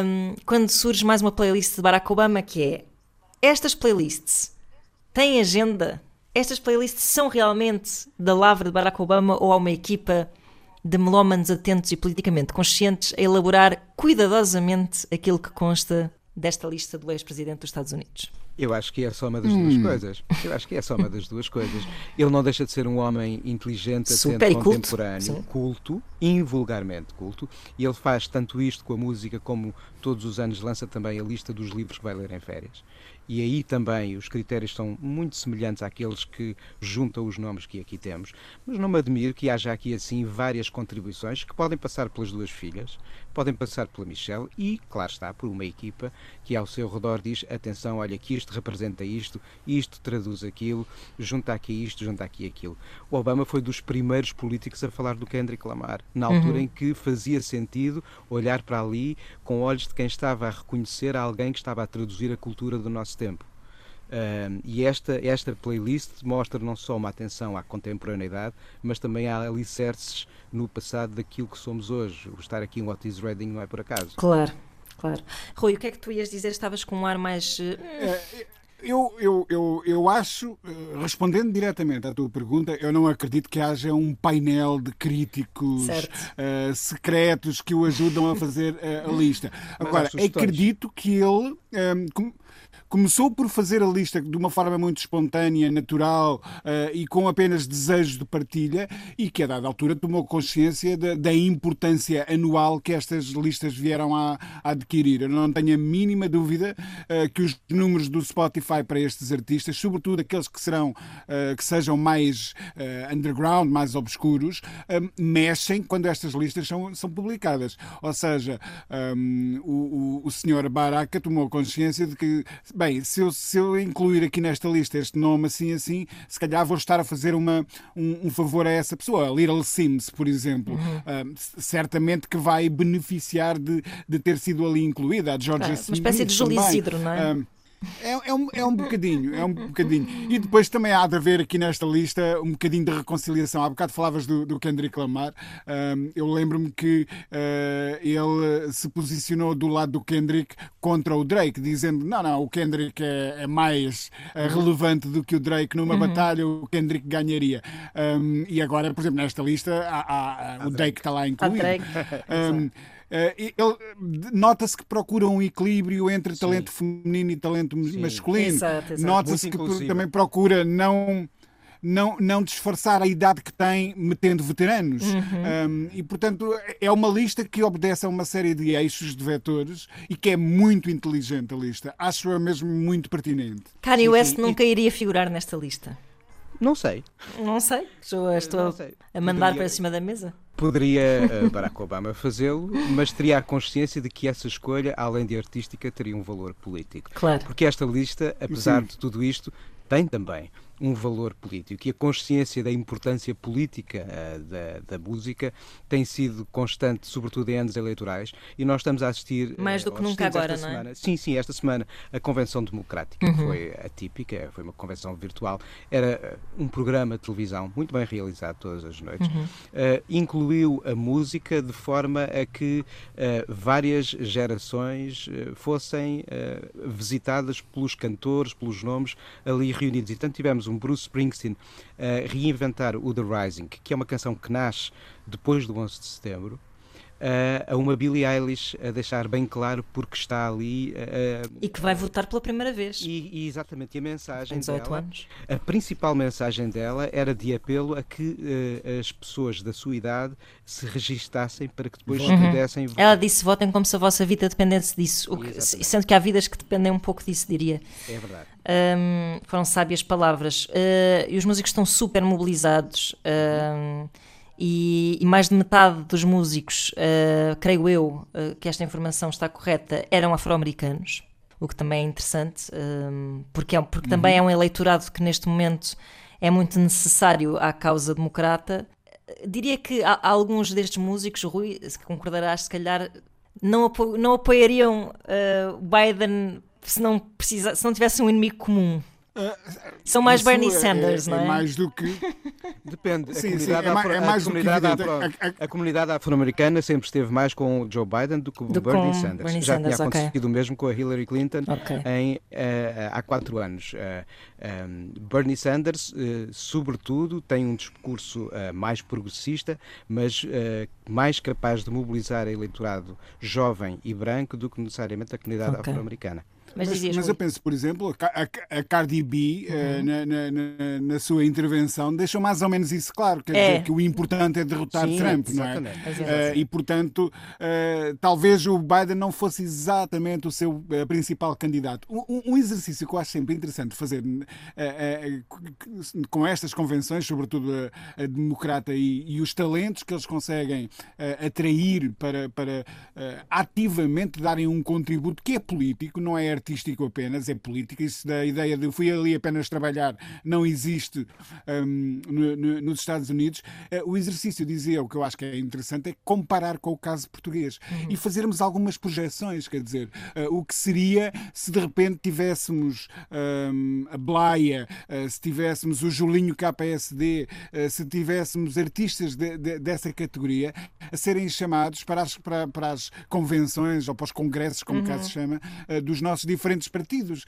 C: hum, quando surge mais uma playlist de Barack Obama, que é estas playlists têm agenda? Estas playlists são realmente da lavra de Barack Obama ou há uma equipa de melómanos atentos e politicamente conscientes a elaborar cuidadosamente aquilo que consta desta lista do ex-presidente dos Estados Unidos?
D: Eu acho que é só uma das duas coisas. Eu acho que é só uma das duas coisas. Ele não deixa de ser um homem inteligente, atento,
C: culto.
D: contemporâneo,
C: Sim.
D: culto, invulgarmente culto. E ele faz tanto isto com a música como todos os anos lança também a lista dos livros que vai ler em férias. E aí também os critérios são muito semelhantes àqueles que juntam os nomes que aqui temos. Mas não me admiro que haja aqui assim várias contribuições que podem passar pelas duas filhas, podem passar pela Michelle e, claro está, por uma equipa que ao seu redor diz: atenção, olha que isto representa isto, isto traduz aquilo, junta aqui isto, junta aqui aquilo. O Obama foi dos primeiros políticos a falar do Kendrick Lamar, na altura em que fazia sentido olhar para ali com olhos de quem estava a reconhecer alguém que estava a traduzir a cultura do nosso tempo. Um, e esta, esta playlist mostra não só uma atenção à contemporaneidade, mas também há alicerces no passado daquilo que somos hoje. O estar aqui em Otis Redding não é por acaso.
C: Claro, claro. Rui, o que é que tu ias dizer? Estavas com um ar mais. eh,
E: Eu, eu, eu, eu acho, eh, respondendo diretamente à tua pergunta, eu não acredito que haja um painel de críticos eh, secretos que o ajudam a fazer eh, a lista. Agora, acredito que ele com- começou por fazer a lista de uma forma muito espontânea, natural eh, e com apenas desejos de partilha e que a dada altura tomou consciência da, da importância anual que estas listas vieram a, a adquirir. Eu não tenho a mínima dúvida eh, que os números do Spotify para estes artistas, sobretudo aqueles que serão eh, que sejam mais underground, mais obscuros, mexem quando estas listas são, são publicadas. Ou seja, hum, o, o, o senhor Baraka tomou consciência de que, bem, se eu, se eu incluir aqui nesta lista este nome assim assim, se calhar vou estar a fazer uma, um, um favor a essa pessoa. A Little Sims, por exemplo, hum, certamente que vai beneficiar de, de ter sido ali incluída. A Georgia
C: Ah, uma
E: Smith
C: espécie de Júlio. Isidro, não é?
E: Hum, é, é um, é um bocadinho, é um bocadinho. E depois também há de haver aqui nesta lista um bocadinho de reconciliação. Há bocado falavas do, do Kendrick Lamar. Ahm, eu lembro-me que ah, ele se posicionou do lado do Kendrick contra o Drake, dizendo: não, não, o Kendrick é, é mais ah, relevante do que o Drake. Numa batalha, o Kendrick ganharia. Ahm, e agora, por exemplo, nesta lista, há- há- o Drake está lá incluído.
C: Drake.
E: Ahm, eh, ele- Nota-se que procura um equilíbrio entre talento feminino e talento masculino.
C: Exato, exato.
E: Nota-se que
D: inclusivo.
E: também procura não. Não, não disfarçar a idade que tem metendo veteranos. Um, e, portanto, é uma lista que obedece a uma série de eixos, de vetores, e que é muito inteligente a lista. Acho-a mesmo muito pertinente.
C: Kanye
D: Sim,
C: West
D: sim, e-
C: nunca iria figurar nesta lista.
D: Não sei.
C: Não sei, estou, estou
D: Não sei.
C: a mandar
D: Poderia-
C: para cima da mesa.
D: Poderia eh, Barack Obama fazê-lo, mas teria a consciência de que essa escolha, além de artística, teria um valor político.
C: Claro.
D: Porque esta lista, apesar
E: Sim.
D: de tudo isto, tem também um valor político e a consciência da importância política eh, da, da música tem sido constante, sobretudo em anos eleitorais, e nós estamos a assistir.
C: Mais
D: eh,
C: do que nunca agora, não é?
D: semana- Sim, sim, esta semana a Convenção Democrática
C: Uhum.
D: foi atípica, foi uma convenção virtual, era eh, um programa de televisão muito bem realizado todas as noites,
C: Uhum.
D: eh, incluiu a música de forma a que eh, várias gerações fossem visitadas pelos cantores, pelos nomes ali reunidos. E portanto tivemos um Bruce Springsteen a reinventar o The Rising, que é uma canção que nasce depois do 11 de setembro, a uma Billie Eilish a deixar bem claro porque está ali
C: E que vai votar pela primeira vez.
D: e, e exatamente e a mensagem
C: Tem 18
D: dela,
C: anos.
D: a principal mensagem dela era de apelo a que eh, as pessoas da sua idade se registassem para que depois pudessem votar.
C: Ela disse: votem como se a vossa vida dependesse disso. Que- sendo que há vidas que dependem um pouco disso, diria.
D: É verdade.
C: Hum, foram sábias palavras. Uh, e os músicos estão super mobilizados. E, e mais de metade dos músicos, uh, creio eu, uh, que esta informação está correta, eram afro-americanos. O que também é interessante, hum, porque, é, porque também é um eleitorado que neste momento é muito necessário à causa democrata. Diria que há, há alguns destes músicos, Rui, se concordarás, se calhar não, apo- não apoiariam uh, Biden se não, precisa, se não tivesse um inimigo comum. São mais Bernie
E: é-
C: Sanders,
E: é,
C: não é?
E: é mais do que.
D: Depende. A
E: Sim, é é
D: a
E: mais
D: comunidade
E: A- a-
D: a comunidade afro-americana sempre esteve mais com o Joe Biden do que o
C: Do
D: Bernie Sanders.
C: Bernie
D: Já
C: Sanders,
D: tinha acontecido o mesmo com a Hillary Clinton
C: Ok.
D: em, eh, há quatro anos. Eh, um, Bernie Sanders, eh, sobretudo, tem um discurso mais progressista, mas mais capaz de mobilizar eleitorado jovem e branco do que necessariamente a comunidade
C: Ok.
D: afro-americana.
C: Mas,
E: Mas,
C: dizias,
E: mas eu penso, por exemplo, a, a- Cardi B, eh,
C: Uhum.
E: na, na- na- na sua intervenção, deixou mais ou menos isso claro. Quer
C: É.
E: dizer, que o importante é derrotar
D: Sim,
E: Trump, não é? Eh, e, portanto, eh, talvez o Biden não fosse exatamente o seu eh, principal candidato. Um, um- exercício que eu acho sempre interessante fazer com estas convenções, sobretudo a, a democrata e, e os talentos que eles conseguem atrair para, para ativamente darem um contributo que é político, não é artístico apenas, é político. Isso da ideia de eu fui ali apenas trabalhar não existe hum, no- no- nos Estados Unidos. Eh, o exercício, dizia, o que eu acho que é interessante, é comparar com o caso português e fazermos algumas projeções, quer dizer, eh, o que seria se de repente tivéssemos hum, a Blaia, eh, se tivéssemos o Julinho KPSD, se tivéssemos artistas de- de- dessa categoria a serem chamados para as, para, para as convenções ou para os congressos, como cá se chama, dos nossos diferentes partidos.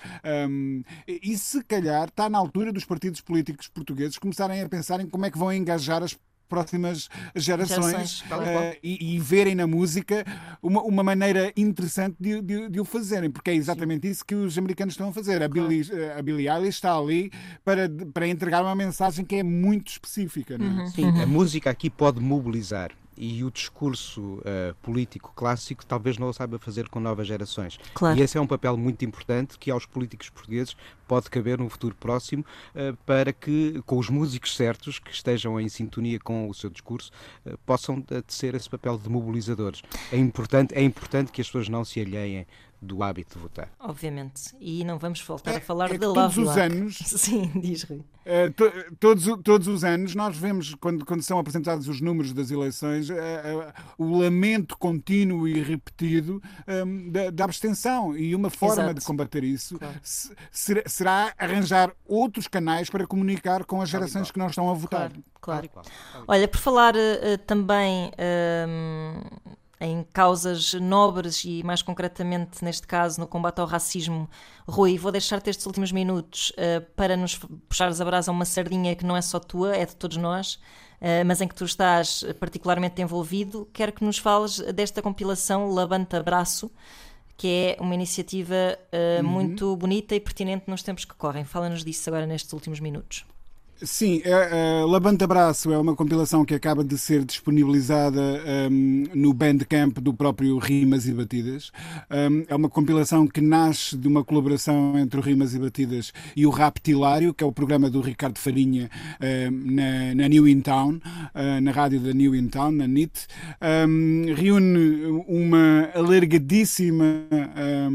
E: Hum, e se calhar está na altura dos partidos políticos portugueses começarem a pensar em como é que vão engajar as próximas gerações,
C: Gerações, tal e
E: eh, e, verem na música uma, uma maneira interessante de, de- de o fazerem, porque é exatamente isso que os americanos estão a fazer. A Billie, a Billie Eilish está ali para, para entregar uma mensagem que é muito específica. Não
C: Uhum.
E: é?
D: Sim, a música aqui pode mobilizar. E o discurso eh, político clássico talvez não o saiba fazer com novas gerações.
C: Claro.
D: E esse é um papel muito importante que aos políticos portugueses pode caber num futuro próximo eh, para que, com os músicos certos, que estejam em sintonia com o seu discurso, eh, possam ser esse papel de mobilizadores. É importante, é importante que as pessoas não se alheiem do hábito de votar.
C: Obviamente. E não vamos voltar
E: É-
C: a falar
E: é
C: de
E: todos
C: Love
E: os anos-
C: Sim, diz Rui.
E: Eh, to- todos, todos os anos nós vemos, quando, quando são apresentados os números das eleições, eh, eh, o lamento contínuo e repetido ehm, da, da abstenção. E uma forma
C: Exato.
E: de combater isso
C: Claro.
E: se- será, será arranjar outros canais para comunicar com as gerações que não estão a votar.
C: Claro, claro. Olha, por falar eh, também ehm, em causas nobres e mais concretamente neste caso no combate ao racismo, Rui, vou deixar-te estes últimos minutos eh, para nos puxares a brasa uma sardinha que não é só tua, é de todos nós, eh, mas em que tu estás particularmente envolvido. Quero que nos fales desta compilação Labanta Braço, que é uma iniciativa eh, muito bonita e pertinente nos tempos que correm. Fala-nos disso agora nestes últimos minutos.
E: Sim, a, a Labanta Braço é uma compilação que acaba de ser disponibilizada hum, no Bandcamp do próprio Rimas e Batidas. Hum, é uma compilação que nasce de uma colaboração entre o Rimas e Batidas e o Raptilário, que é o programa do Ricardo Farinha hum, na, na New In Town, ah, na rádio da New In Town, na NIT. Hum, reúne uma alargadíssima ah,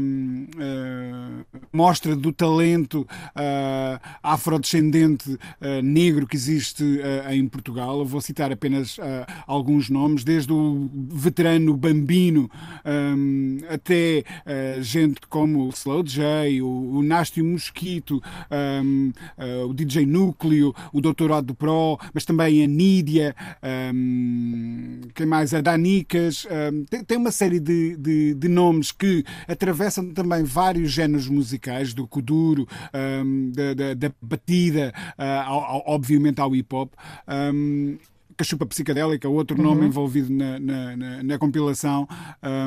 E: mostra do talento ah, afrodescendente ah, negro que existe ah, em Portugal. Eu vou citar apenas ah, alguns nomes, desde o veterano Bambino ahm, até ah, gente como o Slow J, o, o Mosquito, ahm, ah, o DJ Núcleo, o. Odo Pro, mas também a Nídia, ahm, quem mais? A Danicas. tem, tem uma série de, de, de nomes que atravessam também vários géneros musicais, do kuduro, ahm, da, da, da batida, ao- ao- obviamente ao hip hop. ahm, Cachupa Psicadélica, outro nome envolvido na, na, na- na compilação,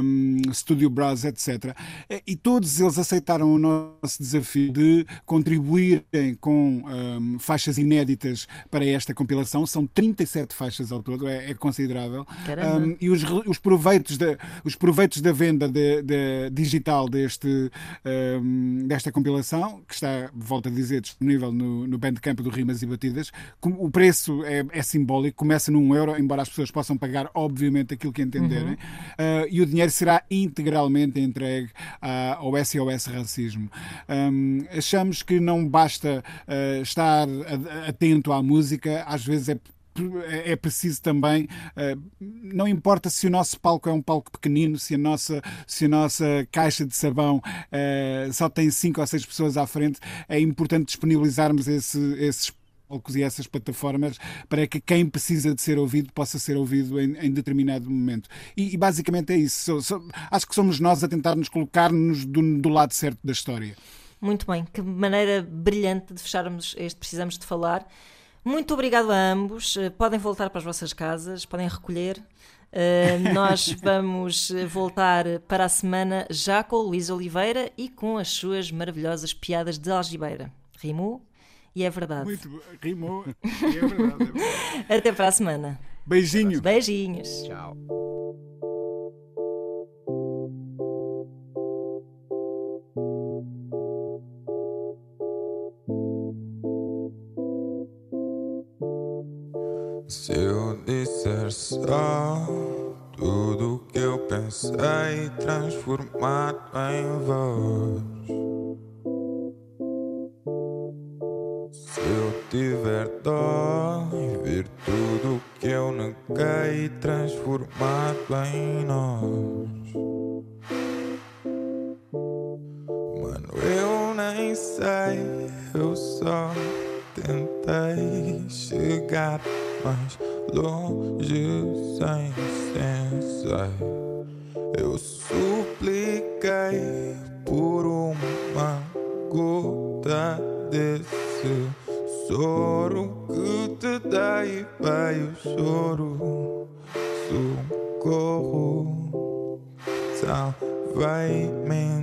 E: um, Studio Brass, etc. E- E todos eles aceitaram o nosso desafio de contribuírem com um, faixas inéditas para esta compilação. São 37 faixas ao todo, é, é considerável. Um, e os, os proveitos da, os proveitos da venda de, de- digital deste, desta compilação, que está, volto a dizer, disponível no, no Bandcamp do Rimas e Batidas, o preço é, é simbólico, começa num euro, embora as pessoas possam pagar, obviamente, aquilo que entenderem, uh, e o dinheiro será integralmente entregue à- ao SOS Racismo. Um, achamos que não basta uh, estar atento à música, às vezes é é preciso também, não importa se o nosso palco é um palco pequenino, se a nossa, se a nossa caixa de sabão só tem cinco ou seis pessoas à frente, é importante disponibilizarmos esse, esses palcos e essas plataformas para que quem precisa de ser ouvido possa ser ouvido em, em determinado momento. E, e basicamente é isso. So- so- acho que somos nós a tentar nos colocar-nos do, do lado certo da história.
C: Muito bem, que maneira brilhante de fecharmos este Precisamos de Falar. Muito obrigado a ambos. Eh, Podem voltar para as vossas casas, podem recolher. Eh, nós vamos voltar para a semana já com o Luís Oliveira e com as suas maravilhosas piadas de algibeira. Rimou e é verdade.
E: Muito bom. rimou. e É verdade. é verdade.
C: Até para a semana.
E: Beijinho.
C: Beijinhos.
D: Tchau.
H: Se eu disser só tudo que eu pensei transformado em voz. Se eu tiver dó e ver tudo que eu neguei transformado em nós. Mano, eu nem sei, eu só tentei chegar mais longe sem sensei. Eu supliquei por uma gota desse Choro que te dei veio choro. Socorro. Salvei-me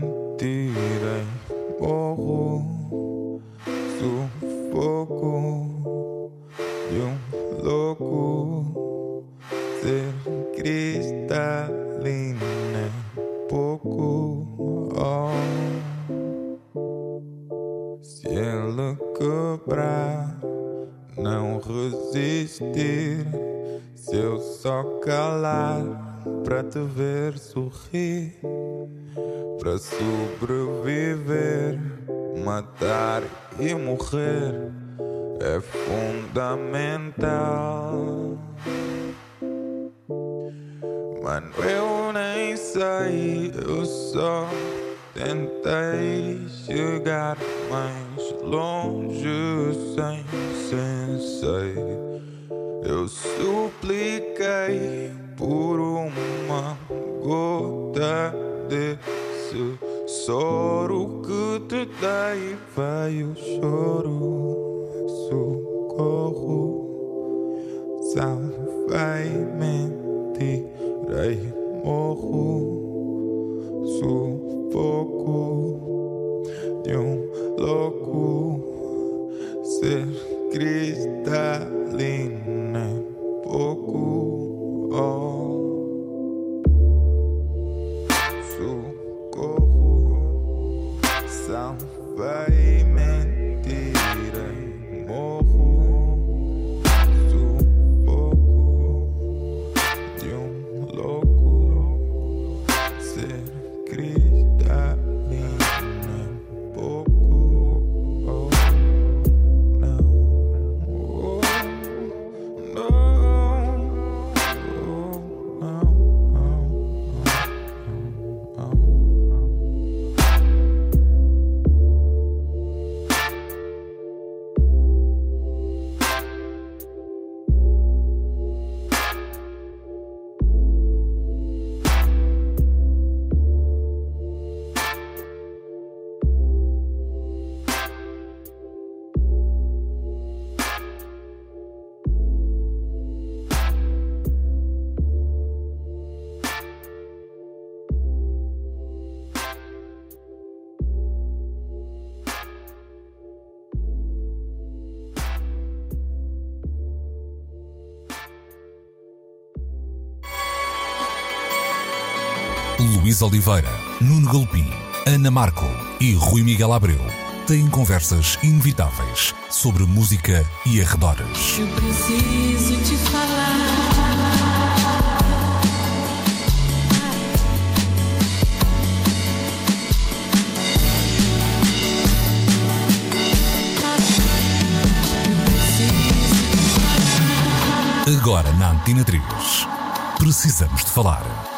A: Luís Oliveira, Nuno Galpim, Ana Marco e Rui Miguel Abreu têm conversas inevitáveis sobre música e arredores.
B: Eu preciso te falar. Preciso falar.
A: Agora na Antina Precisamos de falar